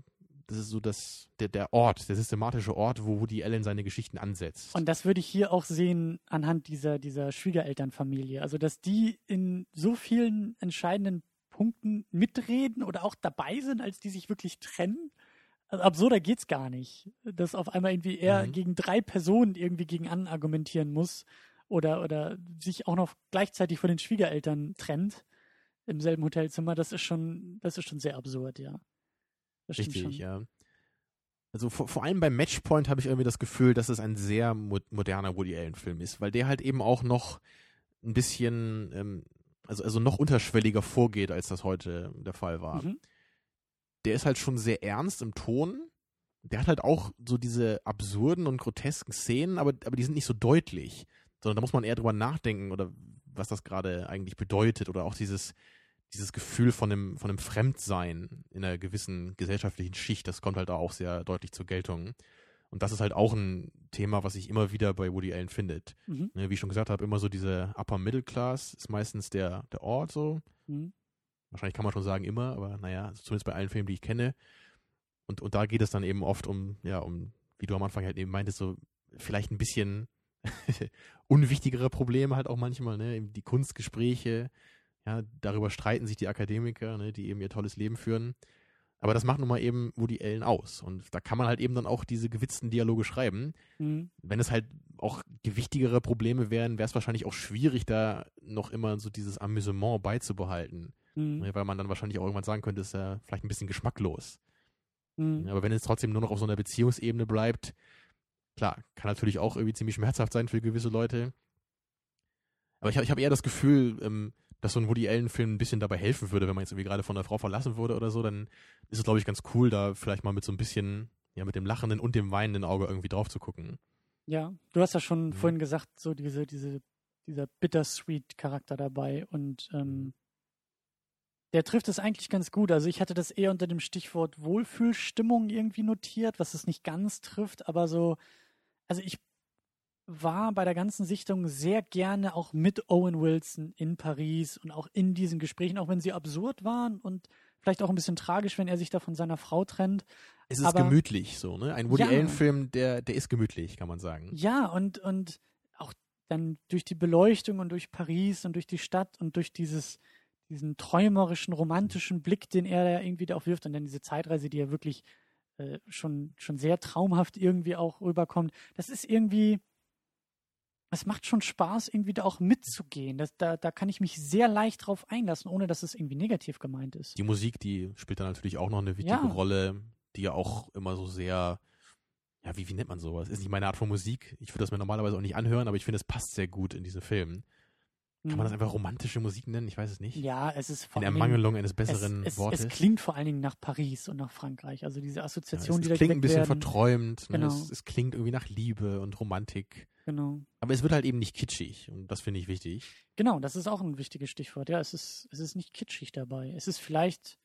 das ist so das, der, der Ort, der systematische Ort, wo Woody Allen seine Geschichten ansetzt. Und das würde ich hier auch sehen anhand dieser, dieser Schwiegerelternfamilie. Also, dass die in so vielen entscheidenden Punkten mitreden oder auch dabei sind, als die sich wirklich trennen. Also absurder geht's gar nicht. Dass auf einmal irgendwie er Mhm. gegen drei Personen irgendwie gegen an argumentieren muss oder, oder sich auch noch gleichzeitig von den Schwiegereltern trennt im selben Hotelzimmer. Das ist schon, das ist schon sehr absurd, ja. Das Richtig, ja. Also vor, vor allem beim Matchpoint habe ich irgendwie das Gefühl, dass es ein sehr mo moderner Woody Allen-Film ist, weil der halt eben auch noch ein bisschen, ähm, also, also noch unterschwelliger vorgeht, als das heute der Fall war. Mhm. Der ist halt schon sehr ernst im Ton. Der hat halt auch so diese absurden und grotesken Szenen, aber, aber die sind nicht so deutlich, sondern da muss man eher drüber nachdenken oder was das gerade eigentlich bedeutet oder auch dieses, dieses Gefühl von einem, von einem Fremdsein in einer gewissen gesellschaftlichen Schicht, das kommt halt da auch sehr deutlich zur Geltung. Und das ist halt auch ein Thema, was sich immer wieder bei Woody Allen findet. Mhm. Ne, Wie ich schon gesagt habe, immer so diese Upper Middle Class ist meistens der, der Ort so. Mhm. Wahrscheinlich kann man schon sagen immer, aber naja, also zumindest bei allen Filmen, die ich kenne. Und, und da geht es dann eben oft um, ja, um, wie du am Anfang halt eben meintest, so vielleicht ein bisschen <laughs> unwichtigere Probleme halt auch manchmal, ne? Eben Die Kunstgespräche, ja, darüber streiten sich die Akademiker, ne, die eben ihr tolles Leben führen. Aber das macht nun mal eben Woody Allen aus. Und da kann man halt eben dann auch diese gewitzten Dialoge schreiben. Mhm. Wenn es halt auch gewichtigere Probleme wären, wäre es wahrscheinlich auch schwierig, da noch immer so dieses Amüsement beizubehalten. Mhm. Weil man dann wahrscheinlich auch irgendwann sagen könnte, ist ja vielleicht ein bisschen geschmacklos. Mhm. Aber wenn es trotzdem nur noch auf so einer Beziehungsebene bleibt, klar, kann natürlich auch irgendwie ziemlich schmerzhaft sein für gewisse Leute. Aber ich habe ich hab eher das Gefühl, ähm, dass so ein Woody Allen-Film ein bisschen dabei helfen würde, wenn man jetzt irgendwie gerade von einer Frau verlassen wurde oder so, dann ist es, glaube ich, ganz cool, da vielleicht mal mit so ein bisschen, ja, mit dem lachenden und dem weinenden Auge irgendwie drauf zu gucken. Ja, du hast ja schon Mhm. vorhin gesagt, so diese, diese, dieser bittersweet-Charakter dabei und ähm, der trifft es eigentlich ganz gut. Also ich hatte das eher unter dem Stichwort Wohlfühlstimmung irgendwie notiert, was es nicht ganz trifft, aber so, also ich war bei der ganzen Sichtung sehr gerne auch mit Owen Wilson in Paris und auch in diesen Gesprächen, auch wenn sie absurd waren und vielleicht auch ein bisschen tragisch, wenn er sich da von seiner Frau trennt. Es ist Aber- gemütlich so, ne? Ein Woody Ja. Allen-Film, der, der ist gemütlich, kann man sagen. Ja, und, und auch dann durch die Beleuchtung und durch Paris und durch die Stadt und durch dieses, diesen träumerischen, romantischen Blick, den er da irgendwie da auch wirft und dann diese Zeitreise, die ja wirklich äh, schon, schon sehr traumhaft irgendwie auch rüberkommt. Das ist irgendwie, es macht schon Spaß, irgendwie da auch mitzugehen. Das, da, da kann ich mich sehr leicht drauf einlassen, ohne dass es irgendwie negativ gemeint ist. Die Musik, die spielt da natürlich auch noch eine wichtige Ja. Rolle, die ja auch immer so sehr, ja, wie, wie nennt man sowas? Ist nicht meine Art von Musik. Ich würde das mir normalerweise auch nicht anhören, aber ich finde, es passt sehr gut in diese Film. Kann man das einfach romantische Musik nennen? Ich weiß es nicht. Mhm. Ja, es ist vor in Ermangelung eines besseren es, es, Wortes. Es klingt vor allen Dingen nach Paris und nach Frankreich. Also diese ja, es, Assoziation, es die da klingt ein bisschen werden. verträumt. Ne? Genau. Es, es klingt irgendwie nach Liebe und Romantik. Genau. Aber es wird halt eben nicht kitschig. Und das finde ich wichtig. Genau, das ist auch ein wichtiges Stichwort. Ja, es ist, es ist nicht kitschig dabei. Es ist vielleicht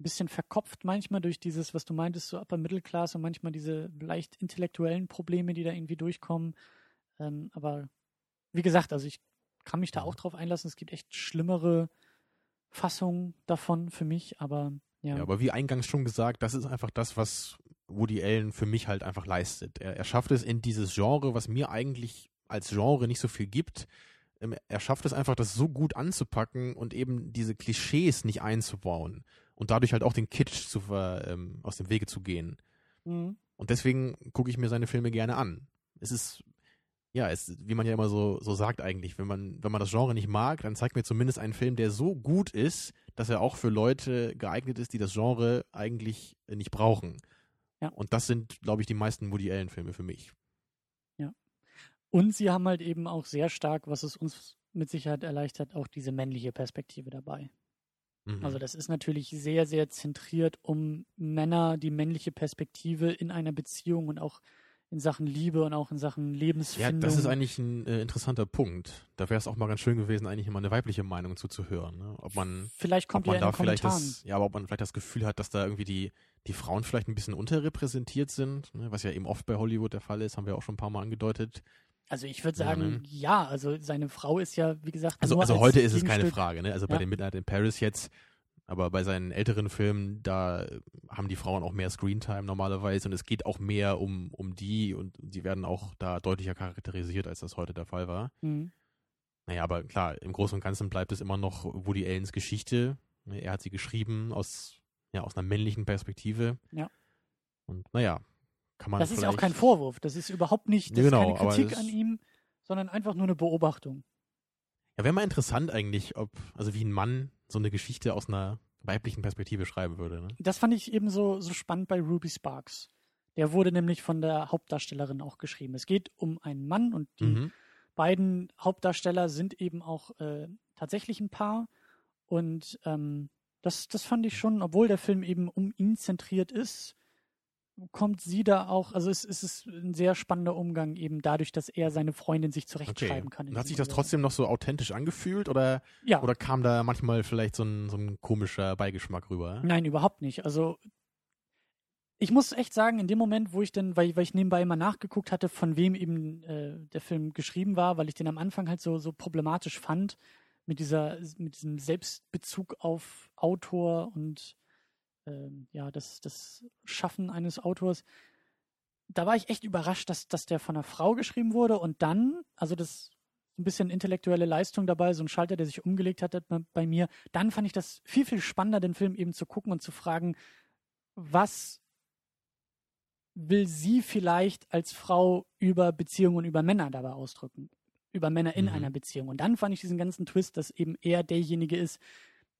ein bisschen verkopft manchmal durch dieses, was du meintest, so Upper Middle Class und manchmal diese leicht intellektuellen Probleme, die da irgendwie durchkommen. Ähm, aber wie gesagt, also ich kann mich da auch drauf einlassen. Es gibt echt schlimmere Fassung davon für mich, aber ja. Ja, aber wie eingangs schon gesagt, das ist einfach das, was Woody Allen für mich halt einfach leistet. Er, er schafft es in dieses Genre, was mir eigentlich als Genre nicht so viel gibt. Ähm, er schafft es einfach, das so gut anzupacken und eben diese Klischees nicht einzubauen und dadurch halt auch den Kitsch zu ver, ähm, aus dem Wege zu gehen. Mhm. Und deswegen gucke ich mir seine Filme gerne an. Es ist, ja, es, wie man ja immer so, so sagt eigentlich, wenn man, wenn man das Genre nicht mag, dann zeigt mir zumindest einen Film, der so gut ist, dass er auch für Leute geeignet ist, die das Genre eigentlich nicht brauchen. Ja. Und das sind, glaube ich, die meisten Woody Allen-Filme für mich. Und sie haben halt eben auch sehr stark, was es uns mit Sicherheit erleichtert, auch diese männliche Perspektive dabei. Mhm. Also das ist natürlich sehr, sehr zentriert um Männer, die männliche Perspektive in einer Beziehung und auch in Sachen Liebe und auch in Sachen ja, Lebensfindung. das ist eigentlich ein äh, interessanter Punkt. Da wäre es auch mal ganz schön gewesen, eigentlich immer eine weibliche Meinung zuzuhören. Ne? Ob man, vielleicht ob kommt man ja da vielleicht Kommentaren. das, ja, aber ob man vielleicht das Gefühl hat, dass da irgendwie die, die Frauen vielleicht ein bisschen unterrepräsentiert sind, ne? was ja eben oft bei Hollywood der Fall ist, haben wir auch schon ein paar Mal angedeutet. Also ich würde Ja, sagen, ne? ja, also seine Frau ist ja, wie gesagt, Also, also als heute ist es keine Frage, ne? Also bei Ja. den Midnight in Paris jetzt, aber bei seinen älteren Filmen, da haben die Frauen auch mehr Screentime normalerweise und es geht auch mehr um, um die und die werden auch da deutlicher charakterisiert, als das heute der Fall war. Mhm. Naja, aber klar, im Großen und Ganzen bleibt es immer noch Woody Allens Geschichte. Ne, Er hat sie geschrieben aus, ja, aus einer männlichen Perspektive. Ja. Und naja, kann man Das ist ja auch kein Vorwurf. Das ist überhaupt nicht, das genau, ist keine Kritik an ihm, sondern einfach nur eine Beobachtung. Ja, wäre mal interessant eigentlich, ob, also wie ein Mann so eine Geschichte aus einer weiblichen Perspektive schreiben würde. Ne? Das fand ich eben so, so spannend bei Ruby Sparks. Der wurde nämlich von der Hauptdarstellerin auch geschrieben. Es geht um einen Mann und die Mhm. beiden Hauptdarsteller sind eben auch äh, tatsächlich ein Paar. Und ähm, das, das fand ich schon, obwohl der Film eben um ihn zentriert ist, kommt sie da auch, also es, es ist ein sehr spannender Umgang eben dadurch, dass er seine Freundin sich Okay. zurechtschreiben kann. in Und hat sich das trotzdem noch so authentisch angefühlt oder, Ja, oder kam da manchmal vielleicht so ein, so ein komischer Beigeschmack rüber? Nein, überhaupt nicht. Also ich muss echt sagen, in dem Moment, wo ich dann, weil, weil ich nebenbei immer nachgeguckt hatte, von wem eben äh, der Film geschrieben war, weil ich den am Anfang halt so, so problematisch fand, mit dieser, mit diesem Selbstbezug auf Autor und ähm, ja, das, das Schaffen eines Autors. Da war ich echt überrascht, dass, dass der von einer Frau geschrieben wurde und dann, also das ein bisschen intellektuelle Leistung dabei, so ein Schalter, der sich umgelegt hat bei- mir. Dann fand ich das viel, viel spannender, den Film eben zu gucken und zu fragen, was will sie vielleicht als Frau über Beziehungen und über Männer dabei ausdrücken? Über Männer in Mhm. einer Beziehung. Und dann fand ich diesen ganzen Twist, dass eben er derjenige ist,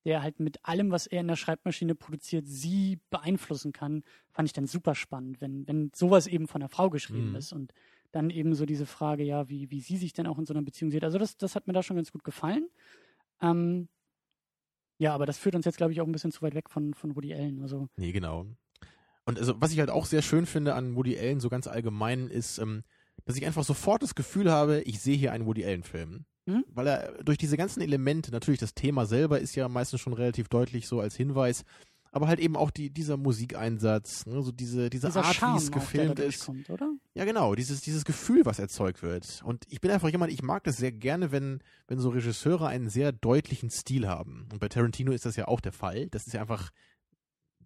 der halt mit allem, was er in der Schreibmaschine produziert, sie beeinflussen kann, fand ich dann super spannend, wenn, wenn sowas eben von einer Frau geschrieben Mhm. ist. Und dann eben so diese Frage, ja, wie, wie sie sich denn auch in so einer Beziehung sieht. Also das, das hat mir da schon ganz gut gefallen. Ähm, ja, aber das führt uns jetzt, glaube ich, auch ein bisschen zu weit weg von, von Woody Allen. Also, Nee, genau. Und also, was ich halt auch sehr schön finde an Woody Allen, so ganz allgemein, ist, ähm, dass ich einfach sofort das Gefühl habe, ich sehe hier einen Woody Allen-Film. Mhm. Weil er durch diese ganzen Elemente, natürlich das Thema selber ist ja meistens schon relativ deutlich so als Hinweis, aber halt eben auch die, dieser Musikeinsatz, ne, so diese, diese dieser Art, wie es gefilmt ist. durchkommt, oder? Ja, genau, dieses, dieses Gefühl, was erzeugt wird. Und ich bin einfach jemand, ich mag das sehr gerne, wenn, wenn so Regisseure einen sehr deutlichen Stil haben. Und bei Tarantino ist das ja auch der Fall. Das ist ja einfach,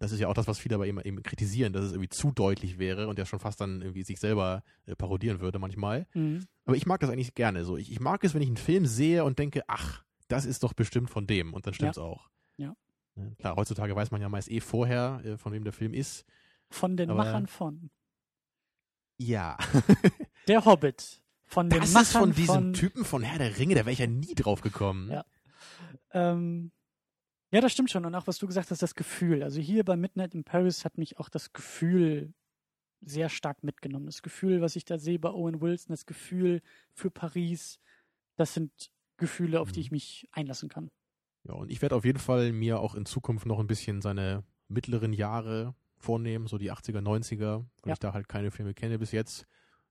das ist ja auch das, was viele aber eben, eben kritisieren, dass es irgendwie zu deutlich wäre und ja schon fast dann irgendwie sich selber äh, parodieren würde manchmal. Mhm. Aber ich mag das eigentlich gerne so. Ich, ich mag es, wenn ich einen Film sehe und denke, ach, das ist doch bestimmt von dem. Und dann stimmt's auch. Ja. Ne, Klar, heutzutage weiß man ja meist eh vorher, äh, von wem der Film ist. Von den Aber- Machern von Ja. <laughs> Der Hobbit. Von den Das Machern ist von diesem von, Typen von Herr der Ringe, da wäre ich ja nie drauf gekommen. Ja. Ähm, ja, das stimmt schon. Und auch was du gesagt hast, das Gefühl. Also hier bei Midnight in Paris hat mich auch das Gefühl sehr stark mitgenommen. Das Gefühl, was ich da sehe bei Owen Wilson, das Gefühl für Paris, das sind Gefühle, auf die Mhm. ich mich einlassen kann. Ja, und ich werde auf jeden Fall mir auch in Zukunft noch ein bisschen seine mittleren Jahre vornehmen, so die 80er, 90er, weil Ja. ich da halt keine Filme kenne bis jetzt.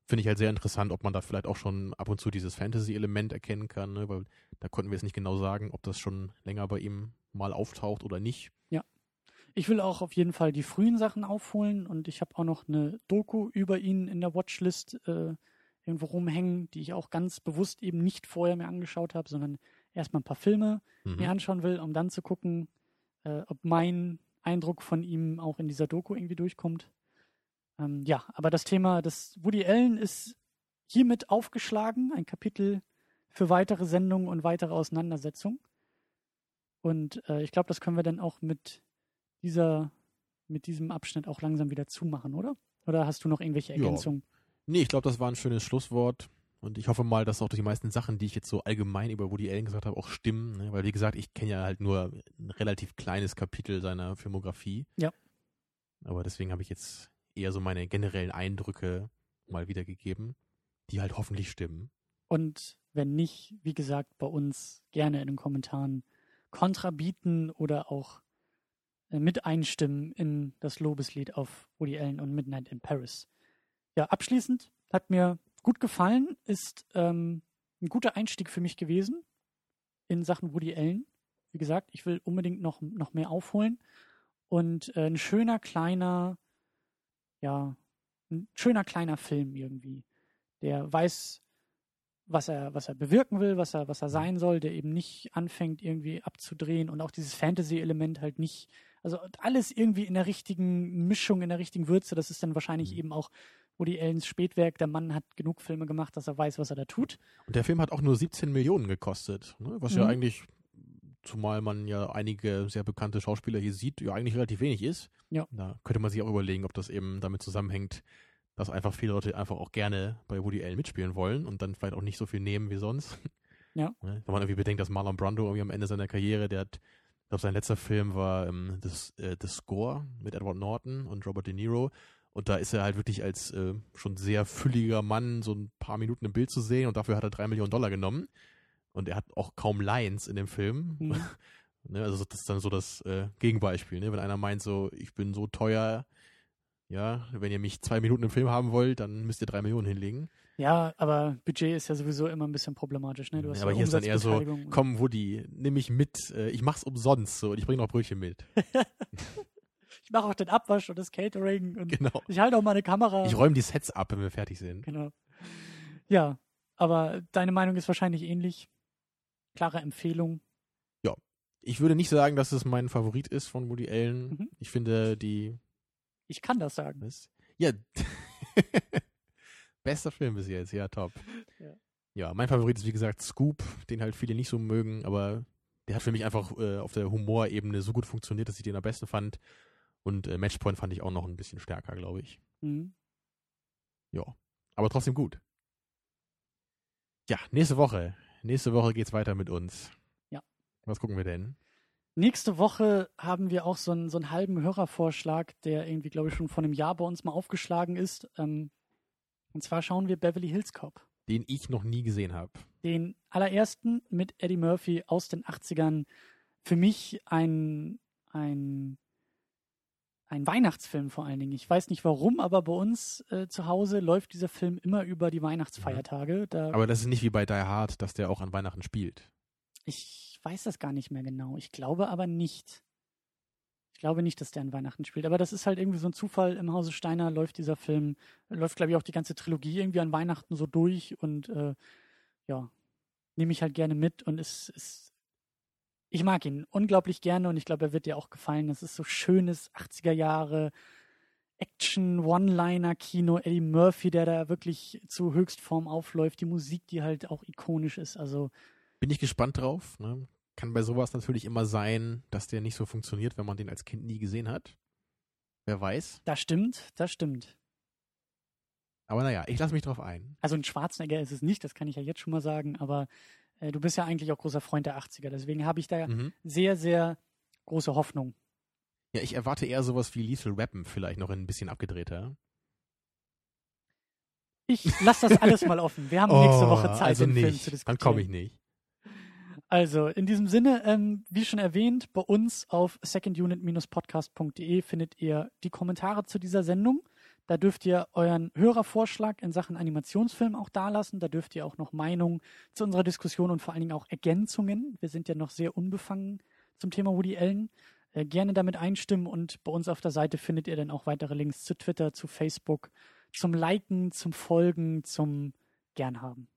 Finde ich halt sehr interessant, ob man da vielleicht auch schon ab und zu dieses Fantasy-Element erkennen kann, ne? weil da konnten wir jetzt nicht genau sagen, ob das schon länger bei ihm mal auftaucht oder nicht. Ich will auch auf jeden Fall die frühen Sachen aufholen und ich habe auch noch eine Doku über ihn in der Watchlist äh, irgendwo rumhängen, die ich auch ganz bewusst eben nicht vorher mir angeschaut habe, sondern erstmal ein paar Filme Mhm. mir anschauen will, um dann zu gucken, äh, ob mein Eindruck von ihm auch in dieser Doku irgendwie durchkommt. Ähm, ja, aber das Thema des Woody Allen ist hiermit aufgeschlagen, ein Kapitel für weitere Sendungen und weitere Auseinandersetzungen. Und äh, ich glaube, das können wir dann auch mit dieser, mit diesem Abschnitt auch langsam wieder zumachen, oder? Oder hast du noch irgendwelche Ja. Ergänzungen? Nee, ich glaube, das war ein schönes Schlusswort. Und ich hoffe mal, dass auch die meisten Sachen, die ich jetzt so allgemein über Woody Allen gesagt habe, auch stimmen. Ne? Weil, wie gesagt, ich kenne ja halt nur ein relativ kleines Kapitel seiner Filmografie. Ja. Aber deswegen habe ich jetzt eher so meine generellen Eindrücke mal wiedergegeben, die halt hoffentlich stimmen. Und wenn nicht, wie gesagt, bei uns gerne in den Kommentaren Kontra bieten oder auch äh, mit einstimmen in das Lobeslied auf Woody Allen und Midnight in Paris. Ja, abschließend hat mir gut gefallen, ist ähm, ein guter Einstieg für mich gewesen in Sachen Woody Allen. Wie gesagt, ich will unbedingt noch, noch mehr aufholen. Und äh, ein schöner kleiner, ja, ein schöner kleiner Film irgendwie, der weiß, was er, was er bewirken will, was er, was er sein soll, der eben nicht anfängt, irgendwie abzudrehen und auch dieses Fantasy-Element halt nicht, also alles irgendwie in der richtigen Mischung, in der richtigen Würze, das ist dann wahrscheinlich Mhm. eben auch Woody Allens Spätwerk. Der Mann hat genug Filme gemacht, dass er weiß, was er da tut. Und der Film hat auch nur 17 Millionen gekostet, ne? was ja Mhm. eigentlich, zumal man ja einige sehr bekannte Schauspieler hier sieht, ja eigentlich relativ wenig ist. Ja. Da könnte man sich auch überlegen, ob das eben damit zusammenhängt, dass einfach viele Leute einfach auch gerne bei Woody Allen mitspielen wollen und dann vielleicht auch nicht so viel nehmen wie sonst. <laughs> Ja. Ne? Wenn man irgendwie bedenkt, dass Marlon Brando irgendwie am Ende seiner Karriere, der hat, ich glaube, sein letzter Film war ähm, das, äh, The Score mit Edward Norton und Robert De Niro. Und da ist er halt wirklich als äh, schon sehr fülliger Mann so ein paar Minuten im Bild zu sehen und dafür hat er drei Millionen Dollar genommen. Und er hat auch kaum Lines in dem Film. Mhm. <laughs> Ne, also das ist dann so das äh, Gegenbeispiel. Ne? Wenn einer meint so, ich bin so teuer, ja, wenn ihr mich zwei Minuten im Film haben wollt, dann müsst ihr drei Millionen hinlegen. Ja, aber Budget ist ja sowieso immer ein bisschen problematisch. Ne? Du hast Ja, aber ja hier ist dann eher so, komm Woody, nimm mich mit, äh, ich mach's umsonst so und ich bringe noch Brötchen mit. <laughs> Ich mache auch den Abwasch und das Catering und Genau. ich halte auch meine Kamera. Ich räume die Sets ab, wenn wir fertig sind. Genau. Ja, aber deine Meinung ist wahrscheinlich ähnlich. Klare Empfehlung. Ich würde nicht sagen, dass es mein Favorit ist von Woody Allen. Mhm. Ich finde die Ich kann das sagen. Was? Ja. <laughs> Bester Film bis jetzt, ja, top. Ja. Ja. mein Favorit ist wie gesagt Scoop, den halt viele nicht so mögen, aber der hat für mich einfach äh, auf der Humorebene so gut funktioniert, dass ich den am besten fand. Und äh, Matchpoint fand ich auch noch ein bisschen stärker, glaube ich. Mhm. Ja, aber trotzdem gut. Ja, nächste Woche. Nächste Woche geht's weiter mit uns. Ja. Was gucken wir denn? Nächste Woche haben wir auch so einen, so einen halben Hörervorschlag, der irgendwie, glaube ich, schon vor einem Jahr bei uns mal aufgeschlagen ist. Ähm, und zwar schauen wir Beverly Hills Cop. Den ich noch nie gesehen habe. Den allerersten mit Eddie Murphy aus den 80ern. Für mich ein, ein, ein Weihnachtsfilm vor allen Dingen. Ich weiß nicht warum, aber bei uns äh, zu Hause läuft dieser Film immer über die Weihnachtsfeiertage. Da, Aber das ist nicht wie bei Die Hard, dass der auch an Weihnachten spielt. ich weiß das gar nicht mehr genau. Ich glaube aber nicht. Ich glaube nicht, dass der an Weihnachten spielt. Aber das ist halt irgendwie so ein Zufall. Im Hause Steiner läuft dieser Film, läuft, glaube ich, auch die ganze Trilogie irgendwie an Weihnachten so durch. Und äh, ja, nehme ich halt gerne mit. Und es ist. Ich mag ihn unglaublich gerne und ich glaube, er wird dir auch gefallen. Es ist so schönes 80er Jahre Action, One-Liner-Kino, Eddie Murphy, der da wirklich zu Höchstform aufläuft, die Musik, die halt auch ikonisch ist. Also bin ich gespannt drauf. Ne? Kann bei sowas natürlich immer sein, dass der nicht so funktioniert, wenn man den als Kind nie gesehen hat. Wer weiß. Das stimmt, das stimmt. Aber naja, ich lasse mich drauf ein. Also ein Schwarzenegger ist es nicht, das kann ich ja jetzt schon mal sagen, aber äh, du bist ja eigentlich auch großer Freund der 80er, deswegen habe ich da Mhm. sehr, sehr große Hoffnung. Ja, ich erwarte eher sowas wie Lethal Weapon, vielleicht noch ein bisschen abgedrehter. Ich lasse das alles mal offen. Wir haben nächste Woche Zeit, also den nicht. Film zu diskutieren. Dann komme ich nicht. Also, in diesem Sinne, ähm, wie schon erwähnt, bei uns auf secondunit-podcast.de findet ihr die Kommentare zu dieser Sendung. Da dürft ihr euren Hörervorschlag in Sachen Animationsfilm auch dalassen. Da dürft ihr auch noch Meinungen zu unserer Diskussion und vor allen Dingen auch Ergänzungen. Wir sind ja noch sehr unbefangen zum Thema Woody Allen. Äh, gerne damit einstimmen und bei uns auf der Seite findet ihr dann auch weitere Links zu Twitter, zu Facebook, zum Liken, zum Folgen, zum Gern haben.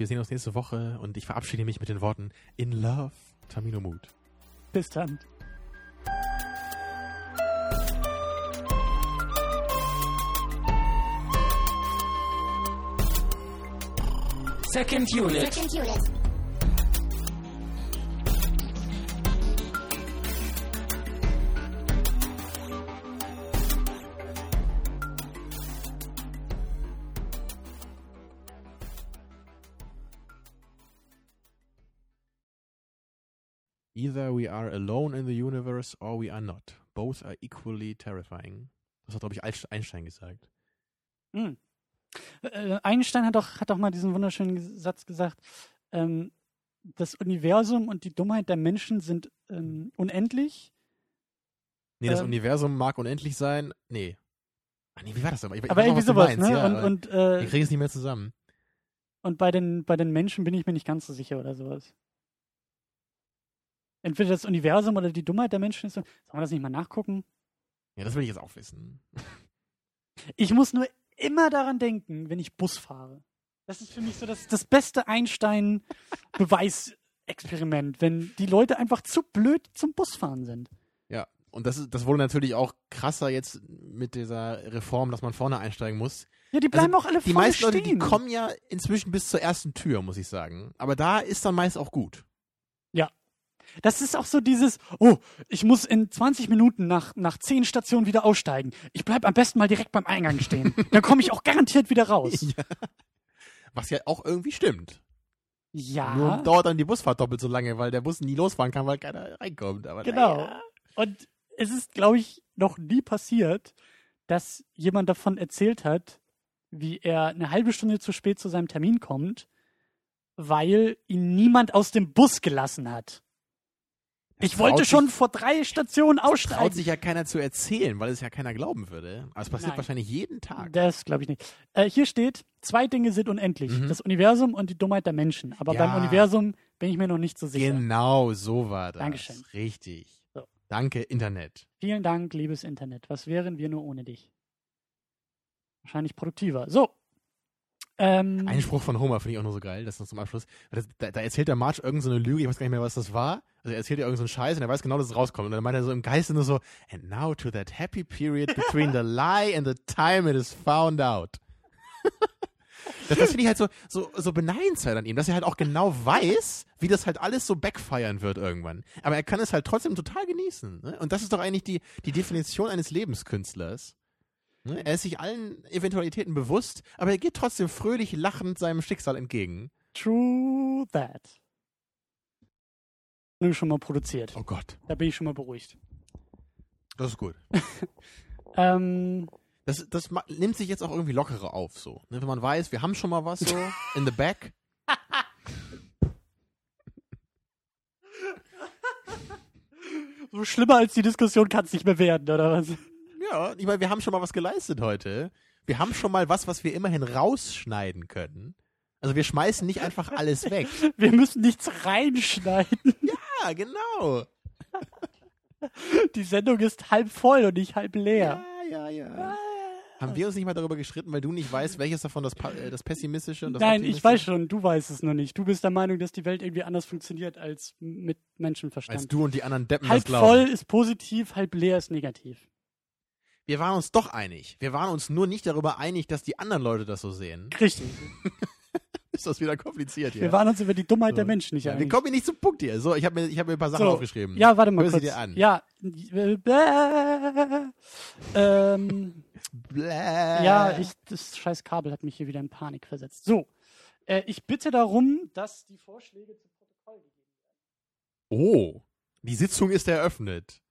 Wir sehen uns nächste Woche und ich verabschiede mich mit den Worten In Love, Tamino Mood. Bis dann. Second unit. Second unit. Either we are alone in the universe or we are not. Both are equally terrifying. Das hat, glaube ich, Einst- Einstein gesagt. Hm. Äh, Einstein hat doch, hat doch mal diesen wunderschönen Satz gesagt, ähm, das Universum und die Dummheit der Menschen sind ähm, unendlich. Nee, das Ähm. Universum mag unendlich sein. Nee. Ah, nee, wie war das aber? Ich, aber irgendwie sowas, ne? Ja, und aber und, äh, ich kriege es nicht mehr zusammen. und bei, den, bei den Menschen bin ich mir nicht ganz so sicher oder sowas. Entweder das Universum oder die Dummheit der Menschen ist so. Sollen wir das nicht mal nachgucken? Ja, das will ich jetzt auch wissen. <laughs> Ich muss nur immer daran denken, wenn ich Bus fahre. Das ist für mich so das, das beste Einstein-Beweisexperiment, wenn die Leute einfach zu blöd zum Busfahren sind. Ja, und das, ist, das wurde natürlich auch krasser jetzt mit dieser Reform, dass man vorne einsteigen muss. Ja, die bleiben auch alle Also Die vorne meisten Leute, stehen. die kommen ja inzwischen bis zur ersten Tür, muss ich sagen. Aber da ist dann meist auch gut. Das ist auch so dieses, oh, ich muss in 20 Minuten nach, nach 10 Stationen wieder aussteigen. Ich bleib am besten mal direkt beim Eingang stehen. <laughs> Dann komme ich auch garantiert wieder raus. Ja. Was ja auch irgendwie stimmt. Ja, Nur dauert dann die Busfahrt doppelt so lange, weil der Bus nie losfahren kann, weil keiner reinkommt. Aber genau. naja. Und es ist, glaube ich, noch nie passiert, dass jemand davon erzählt hat, wie er eine halbe Stunde zu spät zu seinem Termin kommt, weil ihn niemand aus dem Bus gelassen hat. Ich traut wollte sich- schon vor drei Stationen Traut aussteigen. sich ja keiner zu erzählen, weil es ja keiner glauben würde. Aber es passiert Nein. wahrscheinlich jeden Tag. Das glaube ich nicht. Äh, hier steht, zwei Dinge sind unendlich. Mhm. Das Universum und die Dummheit der Menschen. Aber Ja. beim Universum bin ich mir noch nicht so sicher. Genau, so war das. Dankeschön. Richtig. So. Danke, Internet. Vielen Dank, liebes Internet. Was wären wir nur ohne dich? Wahrscheinlich produktiver. So. Ähm, Ein Spruch von Homer finde ich auch nur so geil, das ist zum Abschluss. Da, da erzählt der Marge irgendeine so Lüge, ich weiß gar nicht mehr, was das war. Also er erzählt ja irgendeinen so Scheiß und er weiß genau, dass es rauskommt. Und dann meint er so im Geiste nur so, and now to that happy period between the lie and the time it is found out. <laughs> das das finde ich halt so, so, so beneidenswert an ihm, dass er halt auch genau weiß, wie das halt alles so backfeiern wird irgendwann. Aber er kann es halt trotzdem total genießen. Ne? Und das ist doch eigentlich die, die Definition eines Lebenskünstlers. Ne? Er ist sich allen Eventualitäten bewusst, aber er geht trotzdem fröhlich lachend seinem Schicksal entgegen. True that. Nur schon mal produziert. Oh Gott, Da bin ich schon mal beruhigt. das ist gut. <laughs> Ähm, Das, das nimmt sich jetzt auch irgendwie lockerer auf, so. Ne? Wenn man weiß, wir haben schon mal was so <laughs> in the back. so schlimmer als die Diskussion kann es nicht mehr werden, oder was? Ja, ich meine, wir haben schon mal was geleistet heute. Wir haben schon mal was, was wir immerhin rausschneiden können. Also wir schmeißen nicht einfach alles weg. <laughs> Wir müssen nichts reinschneiden. Ja, genau. Die Sendung ist halb voll und nicht halb leer. Ja, ja, ja. Haben wir uns nicht mal darüber gestritten, weil du nicht weißt, welches davon das, äh, das Pessimistische und das Nein, ich weiß schon, du weißt es nur nicht. Du bist der Meinung, dass die Welt irgendwie anders funktioniert als mit Menschenverstand. Als du und die anderen Deppen halb das glauben. voll ist positiv, halb leer ist negativ. Wir waren uns doch einig. Wir waren uns nur nicht darüber einig, dass die anderen Leute das so sehen. <laughs> Richtig. Ist das wieder kompliziert hier? Wir waren uns über die Dummheit So. der Menschen nicht ja, wir einig. kommen hier nicht zum Punkt hier. So, ich habe mir, ich hab mir ein paar Sachen So. aufgeschrieben. Ja, warte mal Hör sie kurz. dir an. Ja. Äh, ähm, ja, ich, das scheiß Kabel hat mich hier wieder in Panik versetzt. So. Äh, ich bitte darum, dass die Vorschläge zu Protokoll gegeben werden. Oh, die Sitzung ist eröffnet.